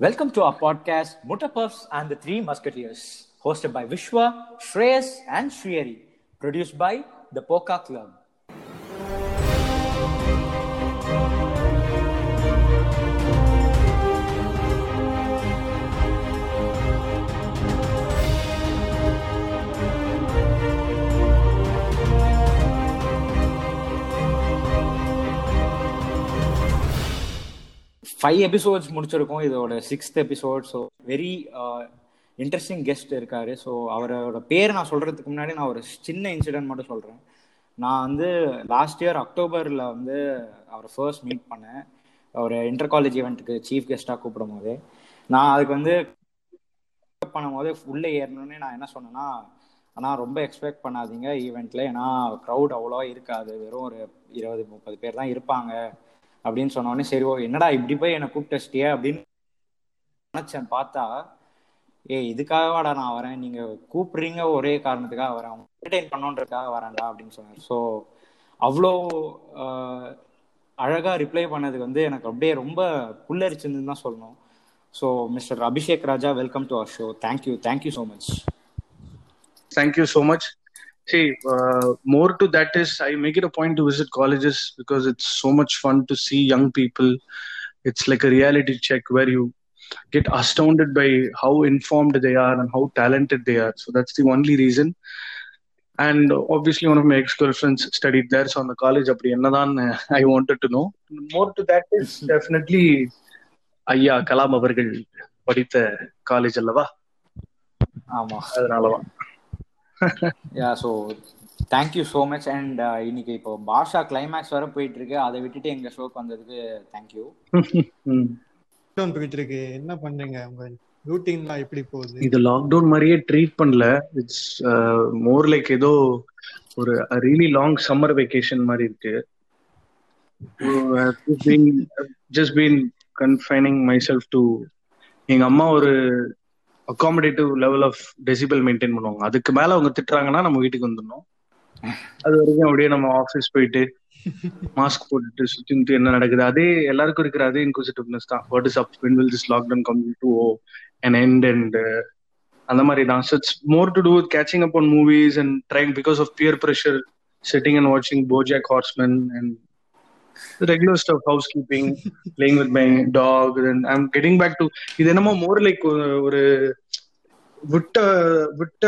Welcome to our podcast, Mutta Puffs and the Three Musketeers, hosted by Vishwa, Shreyas, and Shriyari, produced by the Poka Club. Five episodes முடிச்சிருக்கோம். இதோட sixth episode so very interesting guest இருக்காரு. So அவரோட பேர் நான் சொல்றதுக்கு முன்னாடி நான் ஒரு சின்ன இன்சிடென்ட் மட்டும் சொல்றேன். நான் வந்து லாஸ்ட் இயர் அக்டோபரில் வந்து அவரை ஃபர்ஸ்ட் மீட் பண்ணேன். ஒரு இன்டர் காலேஜ் ஈவெண்ட்டுக்கு சீஃப் கெஸ்ட்டாக கூப்பிடும் போது நான் அதுக்கு வந்து பண்ணும் போது உள்ளே ஏறணுன்னே நான் என்ன சொன்னேன்னா ஆனால் ரொம்ப எக்ஸ்பெக்ட் பண்ணாதீங்க ஈவெண்ட்டில் ஏன்னா க்ரௌட் அவ்வளோவா இருக்காது. வெறும் ஒரு இருபது முப்பது பேர் தான் இருப்பாங்க. அப்படின்னு சொன்னோடனே சரி ஓ என்னடா இப்படி போய் என்னை கூப்பிட்டு அப்படின்னு நினைச்சேன். பார்த்தா ஏ இதுக்காகவாடா நான் வரேன். நீங்க கூப்பிடுறீங்க ஒரே காரணத்துக்காக வரேன். என்டர்டைன் பண்ணோன்றதுக்காக வரேன்டா அப்படின்னு சொன்னார். ஸோ அவ்வளோ அழகா ரிப்ளை பண்ணதுக்கு வந்து எனக்கு அப்படியே ரொம்ப புல்லரிச்சிருந்துன்னு தான் சொல்லணும். So mister Abhishek Raja welcome to our show thank you thank you so much thank you so much See, uh, more to that is I make it a point to visit colleges because it's so much fun to see young people. It's like a reality check where you get astounded by how informed they are and how talented they are. So that's the only reason. And obviously, one of my ex girlfriends studied there. So on the college, I wanted to know. More to that is definitely ஐயா கலாம் அவர்கள் படித்த college அல்லவா ஆமா அதனாலவா yeah so thank you so much and இன்னைக்கு இப்போ பாஷா climax வர போயிட்டு இருக்கு அதை விட்டுட்டு எங்க ஷோக்கு வந்ததுக்கு தேங்க்யூ லாக்டவுன் போயிட்டு இருக்கு என்ன பண்றீங்க? உங்க ரூட்டீன்லாம் எப்படி போகுது? இது லாக்டவுன் மாதிரியே ட்ரீட் பண்ணல. இட்ஸ் மோர் லைக் ஏதோ ஒரு ரியலி லாங் சம்மர் வெக்கேஷன் மாதிரி இருக்கு. Just been confining myself to எங்க அம்மா ஒரு accommodative level of decibel maintain பண்ணுவாங்க. அதுக்கு மேல அவங்க திட்டுறாங்கன்னா நம்ம வீட்டுக்கு வந்துடணும். அது வரைக்கும் அப்படியே நம்ம ஆஃபீஸ் போயிட்டு மாஸ்க் போட்டுட்டு சுத்தி என்ன நடக்குது. அதே எல்லாருக்கும் இருக்கிற அதே இன்குசிட்டிவ்னஸ் தான். What is up when will this lockdown come to an end and அந்த மாதிரி தான். So it's more to do with catching up on movies and trying because of peer pressure sitting and வாட்சிங் BoJack Horseman and regular stuff housekeeping playing with my dog and I'm getting back to இது என்னமோ more like ஒரு விட்ட விட்ட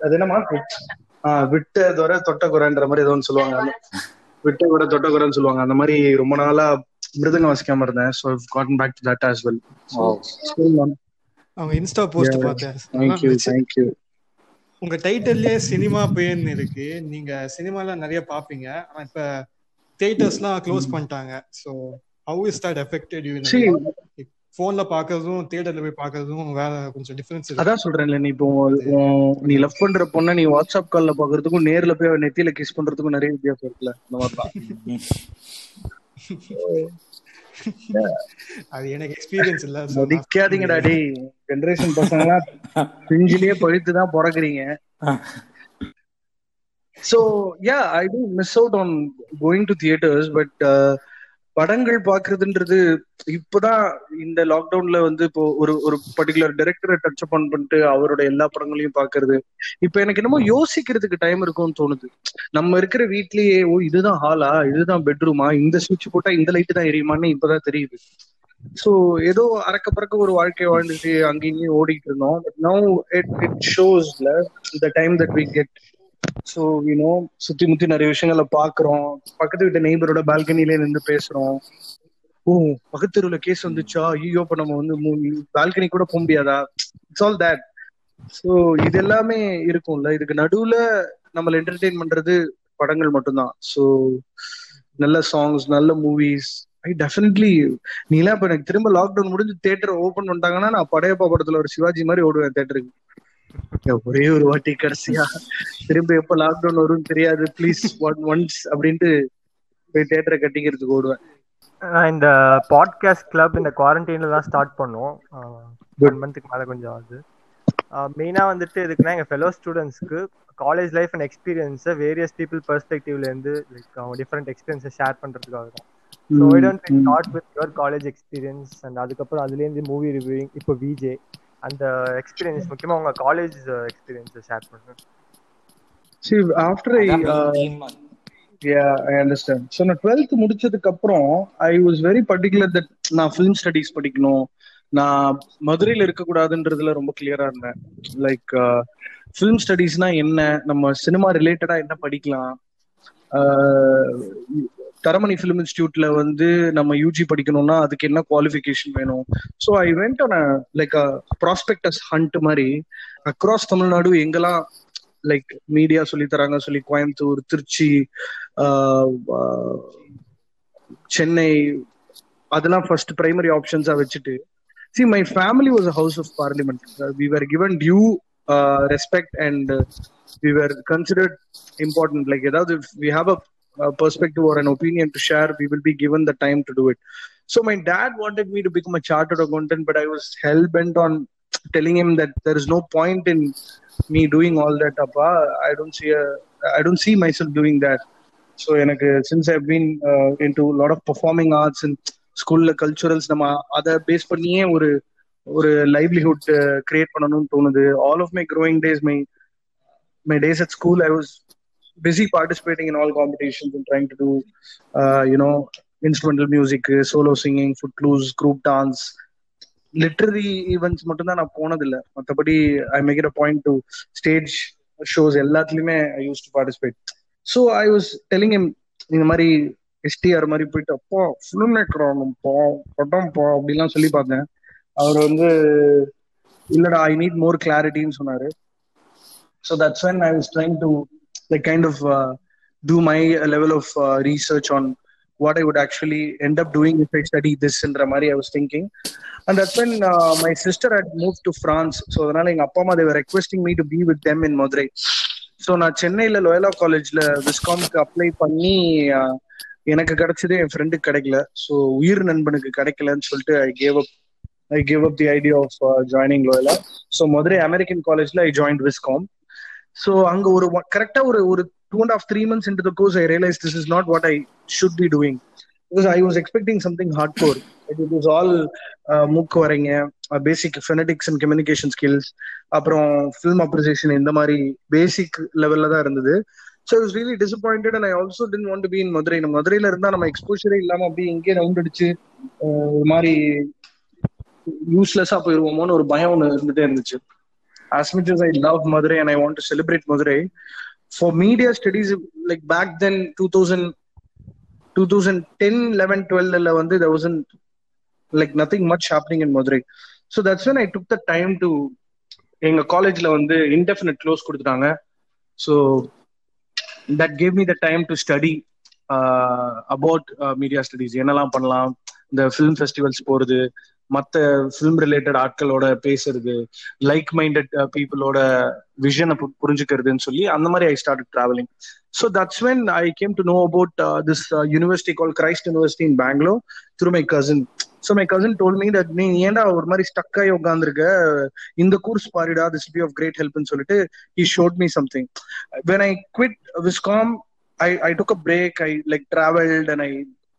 அது என்னமா? விட்ட துறை தொட்ட குறைன்ற மாதிரி ஏதோ ஒன்று சொல்லுவாங்க. விட்ட குறை தொட்ட குறைன்னு சொல்லுவாங்க. அந்த மாதிரி ரொம்ப நாளா மிருதங்க வாசிக்காம இருந்தேன். So gotten back to that as well அவங்க இன்ஸ்டா போஸ்ட் பார்த்தேன். தேங்க்யூ தேங்க்யூ உங்க டைட்டில்லே சினிமா பேர்னு இருக்கு. நீங்க சினிமால நிறைய பாப்பீங்க ஆனா இப்ப தியேட்டர்ஸ்லாம் க்ளோஸ் பண்ணிட்டாங்க. So how is that affected you போன்ல பாக்குறதும் தியேட்டர்ல போய் பாக்குறதும் வேற கொஞ்சம் டிஃபரன்ஸ் அதான் சொல்றேன்ல நீ இப்போ நீ லவ் பண்ற பொண்ண நீ வாட்ஸ்அப் கால்ல பாக்குறதுக்கும் நேர்ல போய் நெத்தியில கிஸ் பண்றதுக்கும் நிறைய வித்தியாசம் இருக்குல்ல இந்த மாதிரிதான். அது எனக்கு எக்ஸ்பீரியன்ஸ் இல்ல மதிக்காதீங்கடா டேய் ஜெனரேஷன் பசங்க எல்லாம் பிஞ்சிலேயே பழுத்து தான் பிறக்குறீங்க. So yeah I do miss out on going to theatres but படங்கள் பாக்குறதுன்றது இப்பதான் இந்த லாக்டவுன்ல வந்து இப்போ ஒரு ஒரு பர்டிகுலர் டைரக்டரை டச் அப் பண்ணிட்டு அவரோட எல்லா படங்களையும் பாக்குறது இப்ப எனக்கு என்னமோ யோசிக்கிறதுக்கு டைம் இருக்கும்னு தோணுது. நம்ம இருக்கிற வீட்லயே ஓ இதுதான் ஹாலா இதுதான் பெட்ரூமா இந்த சுவிட்ச் போட்டா இந்த லைட் தான் எரியுமான்னு இப்பதான் தெரியுது. சோ ஏதோ அறக்க பறக்க ஒரு வாழ்க்கை வாழ்ந்துட்டு அங்கேயும் ஓடிட்டு இருந்தோம். But no it it ஷோஸ்ல the time that we get so you know சுத்தி முத்தி நிறைய விஷயங்கள பாக்குறோம் பக்கத்து வீட்டு நெய்பரோட பால்கனில நின்று பேசுறோம். ஓ பக்கத்தெருவுல கேஸ் வந்துச்சா? ஐயோ இப்ப நம்ம வந்து பால்கனி கூட போக முடியாதா? இட்ஸ் ஆல் தேட் ஸோ இது எல்லாமே இருக்கும்ல. இதுக்கு நடுவுல நம்மள என்டர்டெயின் பண்றது படங்கள் மட்டும்தான். ஸோ நல்ல சாங்ஸ் நல்ல மூவிஸ் ஐ டெஃபினெட்லி நீலாம் இப்ப எனக்கு திரும்ப லாக்டவுன் முடிஞ்சு தேட்டர் ஓபன் பண்ணிட்டாங்கன்னா நான் படையப்பா படத்துல ஒரு சிவாஜி மாதிரி ஓடுவேன் தேட்டருக்கு ஒரே ஒரு வாட்டி கடைசியா. திரும்ப எப்ப லாக்டவுன் வரும்னு தெரியாது. ப்ளீஸ் ஒன் ஒன்ஸ் அப்படின்ட்டு போய் தேட்டரை கட்டிக்கிறதுக்கு ஓடுவேன். இந்த பாட்காஸ்ட் கிளப் இந்த குவாரண்டைன்ல தான் ஸ்டார்ட் பண்ணோம் ஒன் மந்த்துக்கு மேல கொஞ்சம் ஆகுது. மெயினா வந்துட்டு இதுக்குன்னா எங்க ஃபெலோ ஸ்டூடெண்ட்ஸ்க்கு காலேஜ் லைஃப் அண்ட் எக்ஸ்பீரியன்ஸை வேரியஸ் பீப்புள் பெர்ஸ்பெக்டிவ்ல இருந்து லைக் அவங்க டிஃப்ரெண்ட் எக்ஸ்பீரியன்ஸை ஷேர் பண்றதுக்காக தான். So I don't. Start with your college experience and அதுக்கப்புறம் அதுலேருந்து மூவி ரிவ்யூவிங் இப்போ விஜே அந்த எக்ஸ்பீரியன்ஸ் முக்கியமாக உங்கள் காலேஜ் எக்ஸ்பீரியன்ஸை ஷேர் பண்ணுங்க uh, main theme. yeah, I understand. So நான் டுவெல்த் முடிச்சதுக்கு அப்புறம் I was very particular that நான் ஃபிலிம் ஸ்டடீஸ் படிக்கணும். நான் மதுரையில இருக்கக்கூடாதுன்றதுல ரொம்ப கிளியரா இருந்தேன். லைக் ஃபிலிம் ஸ்டடீஸ்னா என்ன? நம்ம சினிமா ரிலேட்டடா என்ன படிக்கலாம்? ஆஹ் தரமணி ஃபிலிம் இன்ஸ்டியூட்ல வந்து நம்ம யூஜி படிக்கணும்னா அதுக்கு என்ன குவாலிஃபிகேஷன் வேணும்? So I went on like prospectus hunt மாதிரி அக்ராஸ் தமிழ்நாடு எங்கெல்லாம் லைக் மீடியா சொல்லி தராங்க சொல்லி கோயம்புத்தூர் திருச்சி சென்னை அதெல்லாம் ஃபர்ஸ்ட் பிரைமரி ஆப்ஷன்ஸா வச்சுட்டு. See my family was a house of parliament we were given due respect and we were considered important like ஏதாவது we have a perspective are an opinion to share we will be given the time to do it so my dad wanted me to become a chartered accountant but I was hell bent on telling him that there is no point in me doing all that appa i don't see a i don't see myself doing that so எனக்கு since i've been uh, into a lot of performing arts and ஸ்கூல்ல culturals நம்ம அதை base பண்ணியே ஒரு ஒரு livelihood create பண்ணணும்னு தோணுது all of my growing days my my days at school I was Busy participating in all competitions and trying to do uh, you know instrumental music solo singing footloose group dance literary events மட்டும் தான் நான் போனதில்லை. மற்றபடி I make it a point to stage shows எல்லாத்துலயுமே I used to participate so I was telling them இந்த மாதிரி எஸ்டிஆர் மாதிரி போயிட்டு அப்போ ஃபிலிம் மேக்கர் ஆகணும்ப்பா படம் போ அப்படிலாம் சொல்லி பார்த்தேன். அவர் வந்து இல்லடா ஐ நீட் மோர் கிளாரிட்டின்னு சொன்னாரு. So that's when I was trying to like kind of uh, do my level of uh, research on what I would actually end up doing if I study this in Ramari, I was thinking. And that's when uh, my sister had moved to France. So அதனால எங்க அப்பா அம்மா they were requesting me to be with them in Madurai. So நான் சென்னையில Loyola காலேஜ்ல விஸ்காம்க்கு apply பண்ணி uh, எனக்கு கிடைச்சது என் ஃப்ரெண்டுக்கு கிடைக்கல ஸோ உயிர் நண்பனுக்கு கிடைக்கலன்னு சொல்லிட்டு I gave up I gave up the idea of joining Loyola so Madurai American காலேஜ்ல ஐ ஜாயின் விஸ்காம் ஸோ அங்க ஒரு கரெக்டா ஒரு ஒரு two and half three months months the course I realise this is not what I should be doing because I was expecting something hard core it is all மூக்கு வரைங்க basic phonetics and communication skills அப்புறம் film appreciation இந்த மாதிரி basic லெவல்ல தான் இருந்தது. So is really disappointed and I also didn't want be in Madurai நம்ம மதுரையில இருந்தா நம்ம எக்ஸ்போஷரே இல்லாம அப்படியே இங்கே ரவுண்ட் அடிச்சு uh, ஒரு மாதிரி யூஸ்லெஸ்ஸா போயிருவோமோன்னு ஒரு பயம் ஒன்று இருந்துட்டே இருந்துச்சு. As much as I love Madurai and I want to celebrate Madurai, for media studies, like back then, 2000, 2010, 11, 12, வந்து there wasn't like nothing much happening in Madurai. So that's when I took the time to எங்க காலேஜ்ல வந்து indefinite close கொடுத்துட்டாங்க so that gave me the time to study about media studies என்னெல்லாம் பண்ணலாம் இந்த film festivals போறது மற்ற film related ஆட்களோட பேசுறது லைக் மைண்டட் பீப்புளோட விஷனை புரிஞ்சுக்கிறதுன்னு சொல்லி அந்த மாதிரி I start travelling so that's when I came to know about this university call Christ University in Bangalore through my cousin so my cousin told me that நீ ஏன்டா ஒரு மாதிரி stuck ஆகி உட்காந்துருக்க இந்த கோர்ஸ் பாருடா திஸ் பி ஆஃப் கிரேட் ஹெல்ப்னு சொல்லிட்டு he showed me something when I quit viscom I I took a break I like travelled and I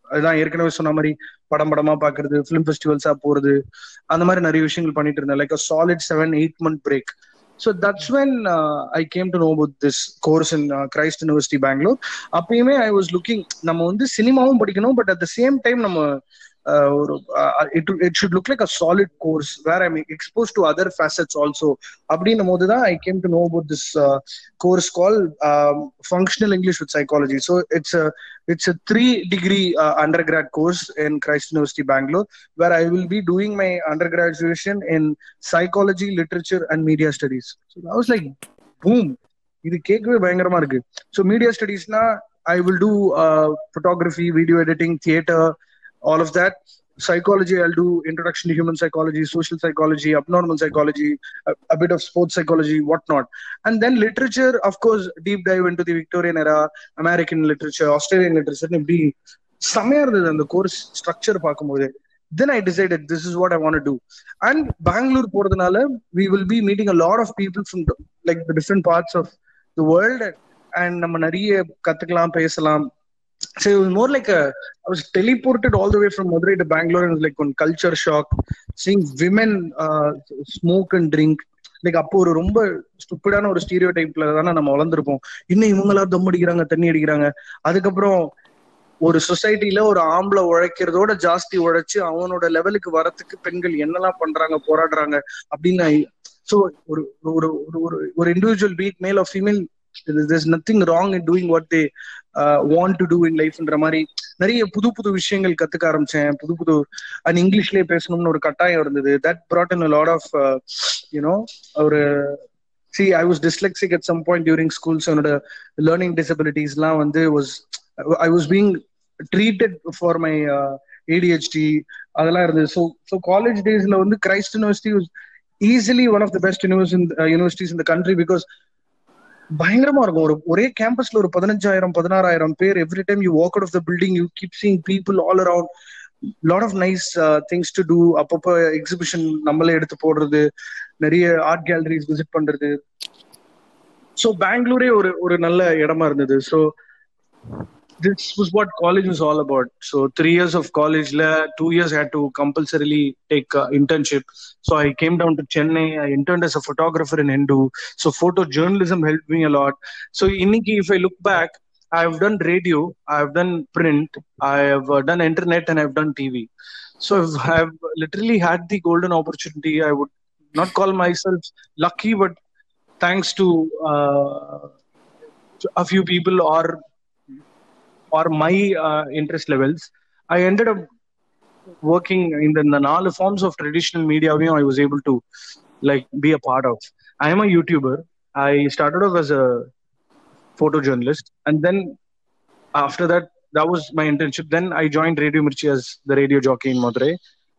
அதுதான் ஏற்கனவே சொன்ன மாதிரி படம் படமா பாக்குறது ஃபிலிம் ஃபெஸ்டிவல்ஸா போறது அந்த மாதிரி நிறைய விஷயங்கள் பண்ணிட்டு இருந்தேன். Like a solid seven eight month break so that's when I came to know about this course in Christ University Bangalore அப்பயுமே ஐ வாஸ் லுக்கிங் நம்ம வந்து சினிமாவும் படிக்கணும் but at the same time நம்ம ஒரு it it should look like a solid course where I expose to other facets also அப்படின்னும் போது தான் I came to know about this course call functional English with psychology so it's it's a three degree under grad course in Christ university Bangalore where I will be doing my under graduation in psychology literature and media studies so was like boom இது கேட்கவே பயங்கரமா இருக்கு. So media ஸ்டடிஸ்னா I will do photography video editing theatre all of that psychology i'll do introduction to human psychology social psychology abnormal psychology a, a bit of sports psychology whatnot and then literature of course deep dive into the victorian era american literature australian literature இப்படி செமையா இருந்தது அந்த course structure பார்க்கும்போது then i decided this is what i want to do and bangalore போறதுனால we will be meeting a lot of people from like the different parts of the world and நம்ம நிறைய கத்துக்கலாம் பேசலாம் so it was more like a i was teleported all the way from madurai to bangalore and it was like on culture shock. Seeing women uh, smoke and drink. Like அப்போ ஒரு ரொம்ப ஸ்டூப்பிடான ஒரு stereo டைப்ல தானே நம்ம வளர்ந்துருப்போம். இன்னும் இவங்களா தம் அடிக்கிறாங்க தண்ணி அடிக்கிறாங்க. அதுக்கப்புறம் ஒரு சொசைட்டில ஒரு ஆம்பளை உழைக்கிறதோட ஜாஸ்தி உழைச்சு அவனோட லெவலுக்கு வரத்துக்கு பெண்கள் என்னெல்லாம் பண்றாங்க போராடுறாங்க அப்படின்னு ஸோ ஒரு ஒரு ஒரு ஒரு individual be it male of female there's nothing wrong in doing what they want to do in லைஃப்ன்ற மாதிரி நிறைய புது புது விஷயங்கள் கத்துக்க ஆரம்பிச்சேன். புது புது அண்ட் இங்கிலீஷ்லயே பேசணும்னு ஒரு கட்டாயம் இருந்தது. That brought in lot of you know ஒரு see I was dyslexic at some point during schools என்னோட லேர்னிங் டிசபிலிட்டிஸ்லாம் வந்து was I was being treated for my ADHD அதெல்லாம் இருந்தது. ஸோ ஸோ காலேஜ் டேஸ்ல வந்து Christ university easily one of the best universities இந்த country because பயங்கரமா இருக்கும். ஒரு ஒரே கேம்பஸ்ல ஒரு பதினஞ்சாயிரம் பதினாறாயிரம் பேர் every time you walk out of the building you keep seeing people all around lot of nice things to do அப்பப்போ எக்ஸிபிஷன் நம்மளே எடுத்து போடுறது. நிறைய ஆர்ட் கேலரிஸ் விசிட் பண்றது. ஸோ பெங்களூரே ஒரு ஒரு நல்ல இடமா இருந்தது. So this was what college was all about. So three years of college, two years I had to compulsorily take uh, internship. So I came down to Chennai. I interned as a photographer in Hindu. So photojournalism helped me a lot. So Iniki, if I look back, I've done radio, I've done print, I have uh, done internet, and I've done TV. So I've, I've literally had the golden opportunity. I would not call myself lucky, but thanks to uh, a few people or or my uh, interest levels, I ended up working in the, in the all forms of traditional media. You know, I was able to like be a part of. I am a YouTuber. I started off as a photojournalist, and then after that, that was my internship. Then I joined Radio Mirchi as the radio jockey in Madurai.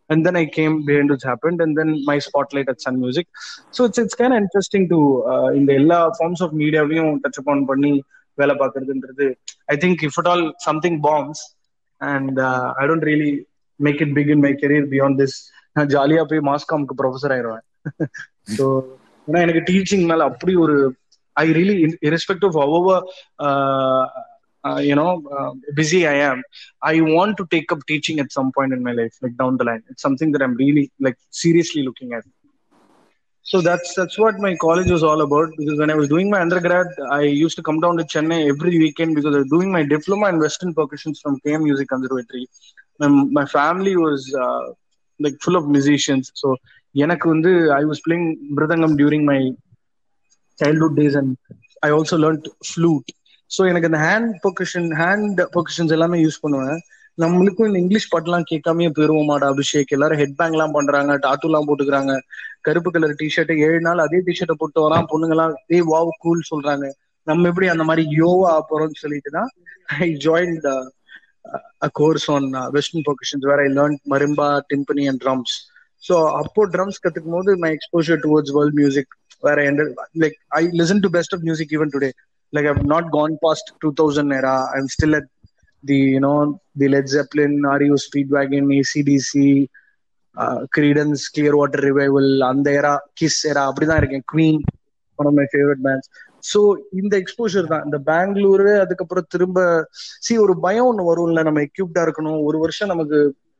And then I came behind what's happened, and then my spotlight at Sun Music. So it's it's kind of interesting to uh, in the எல்லா forms of media touch upon பண்ணி வேலை பார்க்கறதுன்றது I think if it all something bombs and I don't really make it begin my career beyond this நான் ஜாலியா போய் மாஸ்காம்க்கு professor ஆயிடுவேன். So ஏன்னா எனக்கு teaching மேல அப்படி ஒரு ஐ ரியலி இரெஸ்பெக்ட் ஆஃப் அவர் you know uh, busy i am i want to take up teaching at some point in my life like down the line. It's something that i'm really like seriously looking at. So that's that's what my college was all about because when i was doing my undergrad i used to come down to chennai every weekend because i was doing my diploma in western percussions from km music conservatory my, my family was uh, like full of musicians so எனக்கு வந்து i was playing mridangam during my childhood days and i also learned flute so எனக்கு அந்த hand பொக்கஷன் hand பொக்கஷன்ஸ் எல்லாமே use பண்ணுவேன் நம்மளுக்கும் இந்த English பாட்டுலாம் கேட்காமயே போயிருவோமாடா அபிஷேக். எல்லாரும் ஹெட் பேங்க் எல்லாம் பண்றாங்க டாட்டூ எல்லாம் போட்டுக்கிறாங்க. கருப்பு கலர் டிஷர்ட் ஏழு நாள் அதே டிஷர்ட்டை போட்டு வரான் பொண்ணுங்கலாம் ஏய் வாவ் கூல் சொல்றாங்க. நம்ம எப்படி அந்த மாதிரி யோவா போறோம்னு சொல்லிட்டு தான் I join the course on western percussions வேற I learn marimba timpani and drums so அப்போ ட்ரம்ஸ் கத்துக்கும் போது my exposure towards world music வேற எந்த like I listen to best of music even today like I've not gone past 2000 era. I'm still at the you know the Led Zeppelin, REO Speedwagon, ACDC, uh, Creedence, Clearwater Revival, அந்த era, Kiss era, அப்படிதான் இருக்கேன். Queen, one of my favourite bands so இந்த exposure தான். இந்த பெங்களூரு அதுக்கப்புறம் திரும்ப C ஒரு பயம் ஒன்று வரும்ல. நம்ம எக்யூப்டா இருக்கணும். ஒரு வருஷம் நமக்கு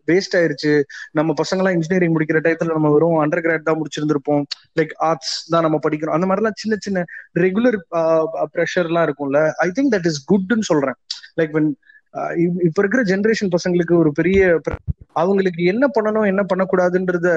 வேஸ்ட் ஆயிருச்சு. நம்ம பசங்களாம் இன்ஜினியரிங் முடிக்கிற டயத்துல நம்ம வெறும் அண்டர் கிராட் தான் முடிச்சிருந்திருப்போம். லைக் ஆர்ட்ஸ் தான் நம்ம படிக்கிறோம் அந்த மாதிரிலாம் சின்ன சின்ன ரெகுலர் ப்ரெஷர்லாம் uh, இருக்கும்ல. ஐ திங்க் தட் இஸ் குட்னு சொல்றேன். லைக் வென் இப்ப இருக்கிற ஜென்ரேஷன் பசங்களுக்கு ஒரு பெரிய அவங்களுக்கு என்ன பண்ணணும் என்ன பண்ணக்கூடாதுன்றத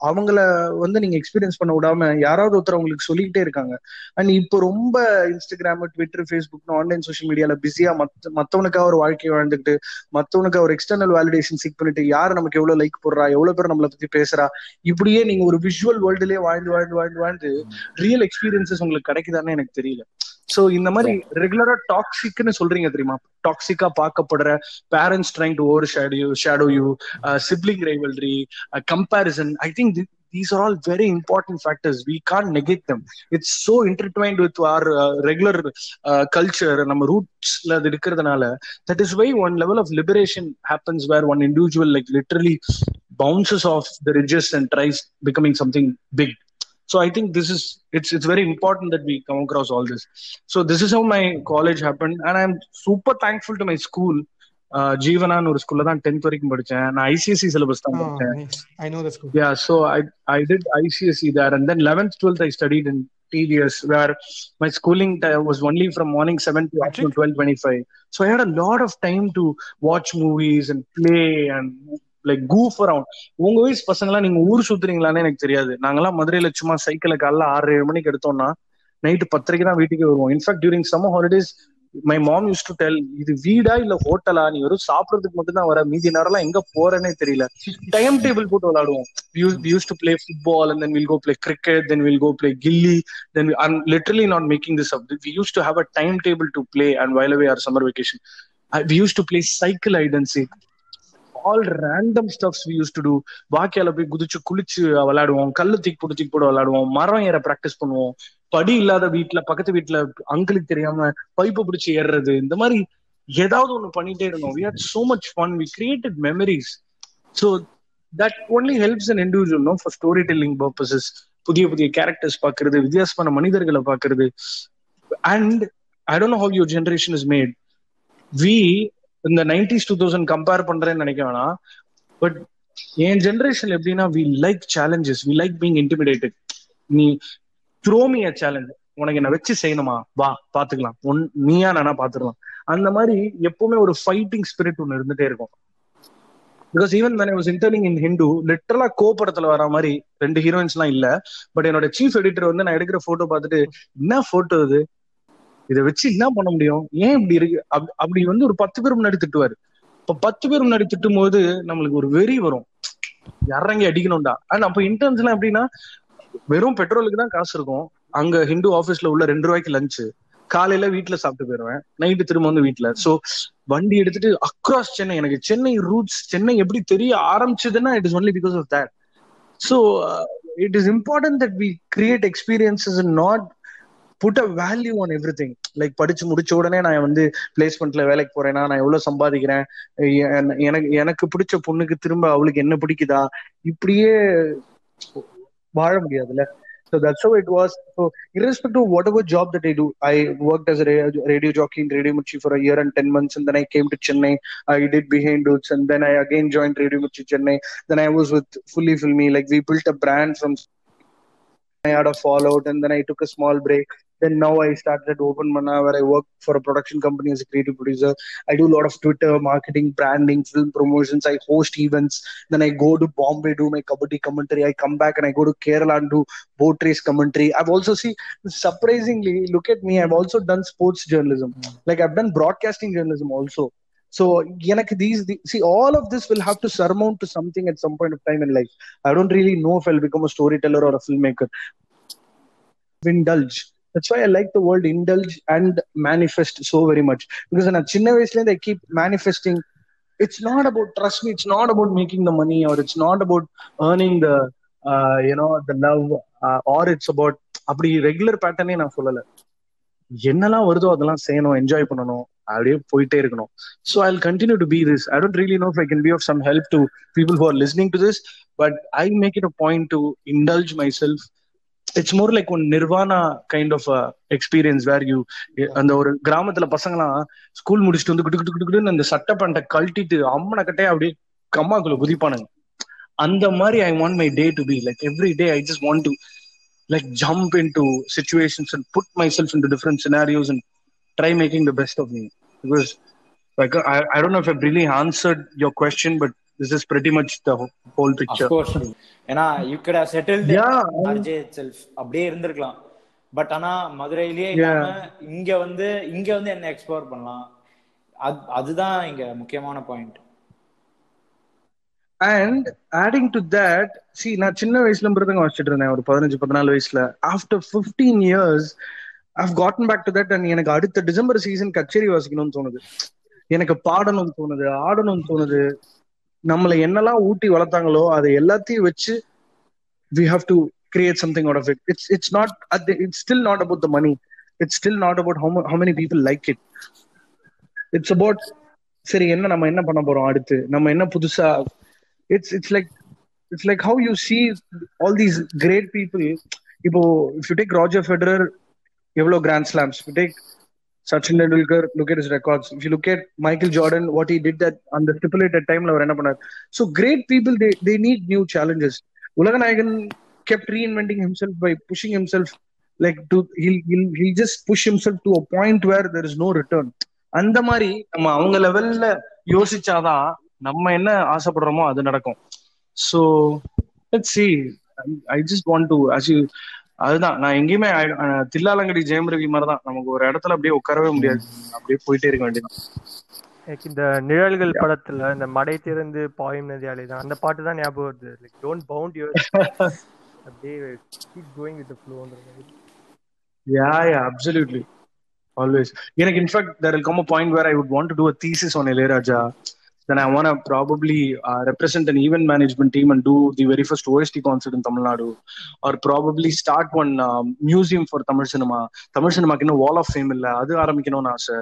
அவங்கள வந்து நீங்க எக்ஸ்பீரியன்ஸ் பண்ண விடாம யாராவது ஒருத்தர் அவங்களுக்கு சொல்லிக்கிட்டே இருக்காங்க. அண்ட் இப்போ ரொம்ப Instagram Twitter Facebook online social மீடியால பிஸியா மத்த மத்தவனுக்காக ஒரு வாழ்க்கையை வாழ்ந்துட்டு மத்தவனுக்கு ஒரு எக்ஸ்டர்னல் வேலிடேஷன் சிக் பண்ணிட்டு யார் நமக்கு எவ்வளவு லைக் போடுறா எவ்வளவு பேர் நம்மளை பத்தி பேசுறா இப்படியே நீங்க ஒரு விஷுவல் வேர்ல்டுலயே வாழ்ந்து வாழ்ந்து வாழ்ந்து வாழ்ந்து ரியல் எக்ஸ்பீரியன்சஸ் உங்களுக்கு கிடைக்குதான்னு எனக்கு தெரியல. சோ இந்த மாதிரி ரெகுலரா டாக்ஸிக்னு சொல்றீங்க தெரியுமா? டாக்ஸிக்கா பார்க்கப்படுற parents trying to overshadow shadow you sibling rivalry comparison I think these are all very important factors we can't negate them it's so intertwined with our uh, regular uh, culture நம்ம ரூட்ஸ்ல அது இருக்கிறதுனால that is why one level of liberation happens where one individual like literally bounces off the ridges and tries becoming something big so i think this is it's it's very important that we come across all this so this is how my college happened and i'm super thankful to my school uh, ஜீவனான்னு ஒரு ஸ்கூல்ல தான் tenth வரைக்கும் படிச்சேன் நான் ICSE syllabus தான் படிச்சேன் I know the school yeah so i i did icse there and then 11th 12th i studied in tds where my schooling ti- was only from morning 7 to afternoon 12 25 so i had a lot of time to watch like goof around உங்க வயசு பசங்களாம் நீங்க ஊர் சுத்துறீங்களான்னு எனக்கு தெரியாது. நாங்கெல்லாம் மதுரையில சும்மா சைக்கிளை காலைல ஆறு ஏழு மணிக்கு எடுத்தோம்னா நைட்டு பத்தரைக்கு தான் வீட்டுக்கு வருவோம். In fact during summer holidays my mom used to tell இது வீடா இல்ல ஹோட்டலா நீ வெறும் சாப்பிடறதுக்கு மட்டும் தான் வர. மீதி நேரம்லாம் எங்க போறேனே தெரியல. டைம் டேபிள் போட்டு விளையாடுவோம். Used to play football and then will go play cricket then will go play gilli then I'm literally not making this up we used to have a time table to play and while away our summer vacation we used to play cycle ஐடன்சி all random stuffs we used to do வாக்கியால போய் குதிச்சு குளிச்சு விளையாடுவோம். கல்லு தூக்கி போட்டு தூக்கி போட்டு விளையாடுவோம். மரம் ஏற பிராக்டிஸ் பண்ணுவோம். படி இல்லாத வீட்டுல பக்கத்து வீட்டுல அங்கிளுக்கு தெரியாம பைப்பு பிடிச்சி ஏறுறது. இந்த மாதிரி ஏதாவது ஒண்ணு பண்ணிட்டே இருந்தோம். We had so much fun we created memories so that only helps and individual no for story telling purposes புதிய புதிய கேரக்டர்ஸ் பாக்குறது வித்தியாசமான மனிதர்களை பாக்குறது. And I don't know how your generation is made we இந்த நைன்டிஸ் டூ தௌசண்ட் கம்பேர் பண்றேன்னு நினைக்க வேணாம். பட் என் ஜென்ரேஷன் எப்படின்னா we like challenges we like being intimidated நீ த்ரோமி அ சேலஞ்ச் உனக்கு என்ன வச்சு செய்யணுமா? வா பாத்துக்கலாம். ஒன் நீயா நானா பாத்துக்கலாம். அந்த மாதிரி எப்பவுமே ஒரு ஃபைட்டிங் ஸ்பிரிட் ஒன்னு இருந்துட்டே இருக்கும். Because even when I interning in in Hindu லிட்டரலா கோபடத்துல வர மாதிரி ரெண்டு ஹீரோயின்ஸ் எல்லாம் இல்ல. பட் என்னோட சீஃப் எடிட்டர் வந்து நான் எடுக்கிற போட்டோ பார்த்துட்டு என்ன போட்டோ இது? இதை வச்சு என்ன பண்ண முடியும்? ஏன் இப்படி இருக்கு? அப்படி வந்து ஒரு பத்து பேர் முன்னாடி திட்டுவாரு. இப்ப பத்து பேர் முன்னாடி திட்டும் போது நம்மளுக்கு ஒரு வெறி வரும். இறங்கி அடிக்கணும்டா. ஆனா அப்ப இன்டர்ன்ஸ் எல்லாம் எப்படின்னா வெறும் பெட்ரோலுக்கு தான் காசு இருக்கும். அங்க ஹிந்து ஆபீஸ்ல உள்ள ரெண்டு ரூபாய்க்கு லஞ்சு காலையில வீட்டுல சாப்பிட்டு போயிருவேன். நைட்டு திரும்ப வந்து வீட்டுல சோ வண்டி எடுத்துட்டு அக்ராஸ் சென்னை. எனக்கு சென்னை ரூட்ஸ் சென்னை எப்படி தெரிய ஆரம்பிச்சதுன்னா it is only because of that so it is important that we create experiences not put a value on everything like படிச்சு முடிச்ச உடனே நான் வந்து பிளேஸ்மெண்ட்ல வேலைக்கு போறேன்னா நான் எவ்வளவு சம்பாதிக்கிறேன் எனக்கு எனக்கு பிடிச்ச பொண்ணுக்கு திரும்ப அவளுக்கு என்ன பிடிக்குதா இப்படியே வாழ முடியாதுல்ல so that's oh it was so respect to whatever job that I do I work as radio jockey in radio Mirchi for year and ten months and then I came to Chennai I did behind roots and then I again join radio Mirchi Chennai then I was with fully filmy like we built a brand from I had a fallout and then I took a small break. Then now I started at Open Mana where I work for a production company as a creative producer. I do a lot of Twitter marketing, branding, film promotions. I host events. Then I go to Bombay, do my Kabaddi commentary. I come back and I go to Kerala and do boat race commentary. I've also see surprisingly, look at me, I've also done sports journalism. Like I've done broadcasting journalism also. So எனக்கு these the- see all of this will have to surmount to something at some point of time in life. I don't really know if I'll become a storyteller or a filmmaker. That's why I like the world indulge and manifest so very much because நான் சின்ன வயசுலேருந்து I keep manifesting it's not about trust it's not about making the money or it's not about earning the you know the love or it's about அப்படி regular பேட்டர்னே நான் சொல்லல என்னெல்லாம் வருதோ அதெல்லாம் செய்யணும் என்ஜாய் பண்ணணும் அப்படியே போயிட்டே இருக்கணும் so I continue to be this I don't really know I can be of some help to people who are listening to this but I make it a point to indulge myself it's more like one nirvana kind of experience where you அந்த ஒரு கிராமத்துல பசங்கலாம் school முடிச்சுட்டு வந்து குடு குடு குடு குடுன்னு அந்த சட்டை பேண்ட்டை கழட்டிட்டு அம்மனை கட்டையே அப்படியே கம்மாக்குள்ள குதிப்பானுங்க. அந்த மாதிரி I want my day to be like every day I just want to like jump into situations and put myself into different scenarios and try making the best of me. Because like I, I don't know if I've really answered your question but this is pretty much the whole- picture. ஏன்னா you could have settled Yeah. RJ itself. அப்படியே இருந்திருக்கலாம். But ஆனா மதுரையிலேயே இல்லாம இங்க வந்து இங்க வந்து என்ன எக்ஸ்ப்ளோர் பண்ணலாம்? அது- அதுதான் இங்க முக்கியமான point and adding to that see நான் சின்ன வயசுல மிருதங்க வச்சுட்டு இருந்தேன். ஒரு பதினஞ்சு பதினாலு வயசுல. After 15 years I've gotten back to that and எனக்கு அடுத்த டிசம்பர் சீசன் கச்சேரி வாசிக்கணும்னு தோணுது. எனக்கு பாடணும்னு தோணுது ஆடணும்னு தோணுது. நம்மளை என்னெல்லாம் ஊட்டி வளர்த்தாங்களோ அதை எல்லாத்தையும் வச்சு we have to create something out of it it's it's not at it's still not about the money it's still not about how how many people like it it's about சரி என்ன நம்ம என்ன பண்ண போறோம் அடுத்து நம்ம என்ன புதுசா it's it's like it's like how you see all these great people இப்போ if you take Roger Federer எவ்வளோ grand slams you take Sachin Tendulkar look at his records if you look at Michael Jordan what he did அந்த stipulated டைம்ல அவர் என்ன பண்ணார்? So great people they they need new challenges Ulaganayagan kept reinventing himself by pushing himself like to hill hill hill just push himself to a point where there is no return அந்த மாதிரி நம்ம அவங்க லெவல்ல யோசிச்சாதான் நம்ம என்ன ஆசைப்படுறோமோ அது நடக்கும். So let see I just want to ask you அதுதான். நான் எங்கேயுமே தில்லாலங்கடி ஜெயம் ரவி மாதிரி தான் நமக்கு ஒரு இடத்துல அப்படியே உட்காரவே முடியாது. அப்படியே போயிட்டே இருக்க வேண்டியது இந்த நிழல்கள் படத்துல இந்த மடை திறந்து பாயும் நதி அலைதான் அந்த பாட்டு தான் ஞாபகம் வருது. லைக் டோன்ட் பவுண்ட் யுவர் அப்படியே கீப் கோயிங் வித் ஃப்ளோன்ற மாதிரி. யா யா அப்சல்யூட்லி ஆல்வேஸ் எனக்கு in fact there will come a point where I would want to do a thesis on Ilaiyaraaja then I want to probably uh, represent an event management team and do the very first OST concert in Tamil Nadu, or probably start one um, museum for Tamil cinema. Tamil cinema in a wall of fame illa adu ஆரம்பிக்கணும்னு ஆசை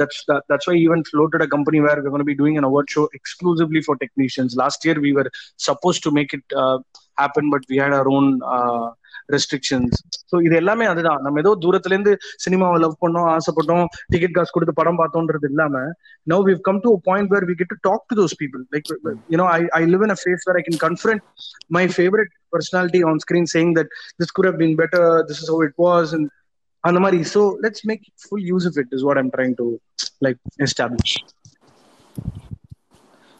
that's that, that's why I even floated a company where we're going to be doing an award show exclusively for technicians last year we were supposed to make it uh, happen but we had our own uh, restrictions so இது எல்லாமே அதுதான் நம்ம ஏதோ தூரத்துல இருந்து சினிமாவை love பண்ணோம் ஆசைப்பட்டோம் ticket காசு கொடுத்து படம் பார்த்தோன்றது இல்லாம no we come to point where we get to talk to those people like you know I I live in a phase where I can confront my favourite personality on screen saying that this good have been better this is how it was அந்த மாதிரி so let's make full use of it is what I'm trying to like establish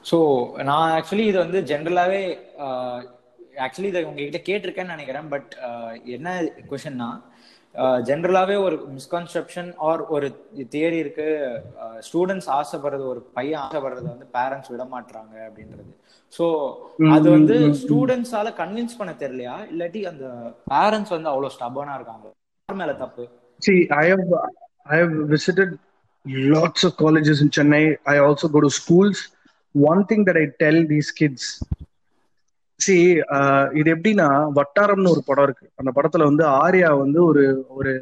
so நான் actually இது வந்து ஜென்ரலாகவே actually இதை உங்ககிட்ட கேட்டிருக்கேன்னு நினைக்கிறேன் but என்ன கொஷின்னா ஜென்ரலாகவே ஒரு மிஸ்கன்செப்ஷன் ஆர் ஒரு தியரி இருக்கு. ஸ்டூடெண்ட்ஸ் ஆசைப்படுறது ஒரு பையன் ஆசைப்படுறது வந்து பேரண்ட்ஸ் விட மாட்டாங்க அப்படின்றது. ஸோ அது வந்து ஸ்டூடெண்ட்ஸால கன்வின்ஸ் பண்ண தெரியலையா? இல்லாட்டி அந்த பேரண்ட்ஸ் வந்து அவ்வளோ ஸ்டபனா இருக்காங்க யார் மேல தப்பு? See i have i have visited lots of colleges in chennai. I also go to schools. One thing that i tell these kids see இது எப்படின்னா வட்டாரம்னு ஒரு படம் இருக்கு அந்த படத்துல வந்து ஆர்யா வந்து ஒரு ஒரு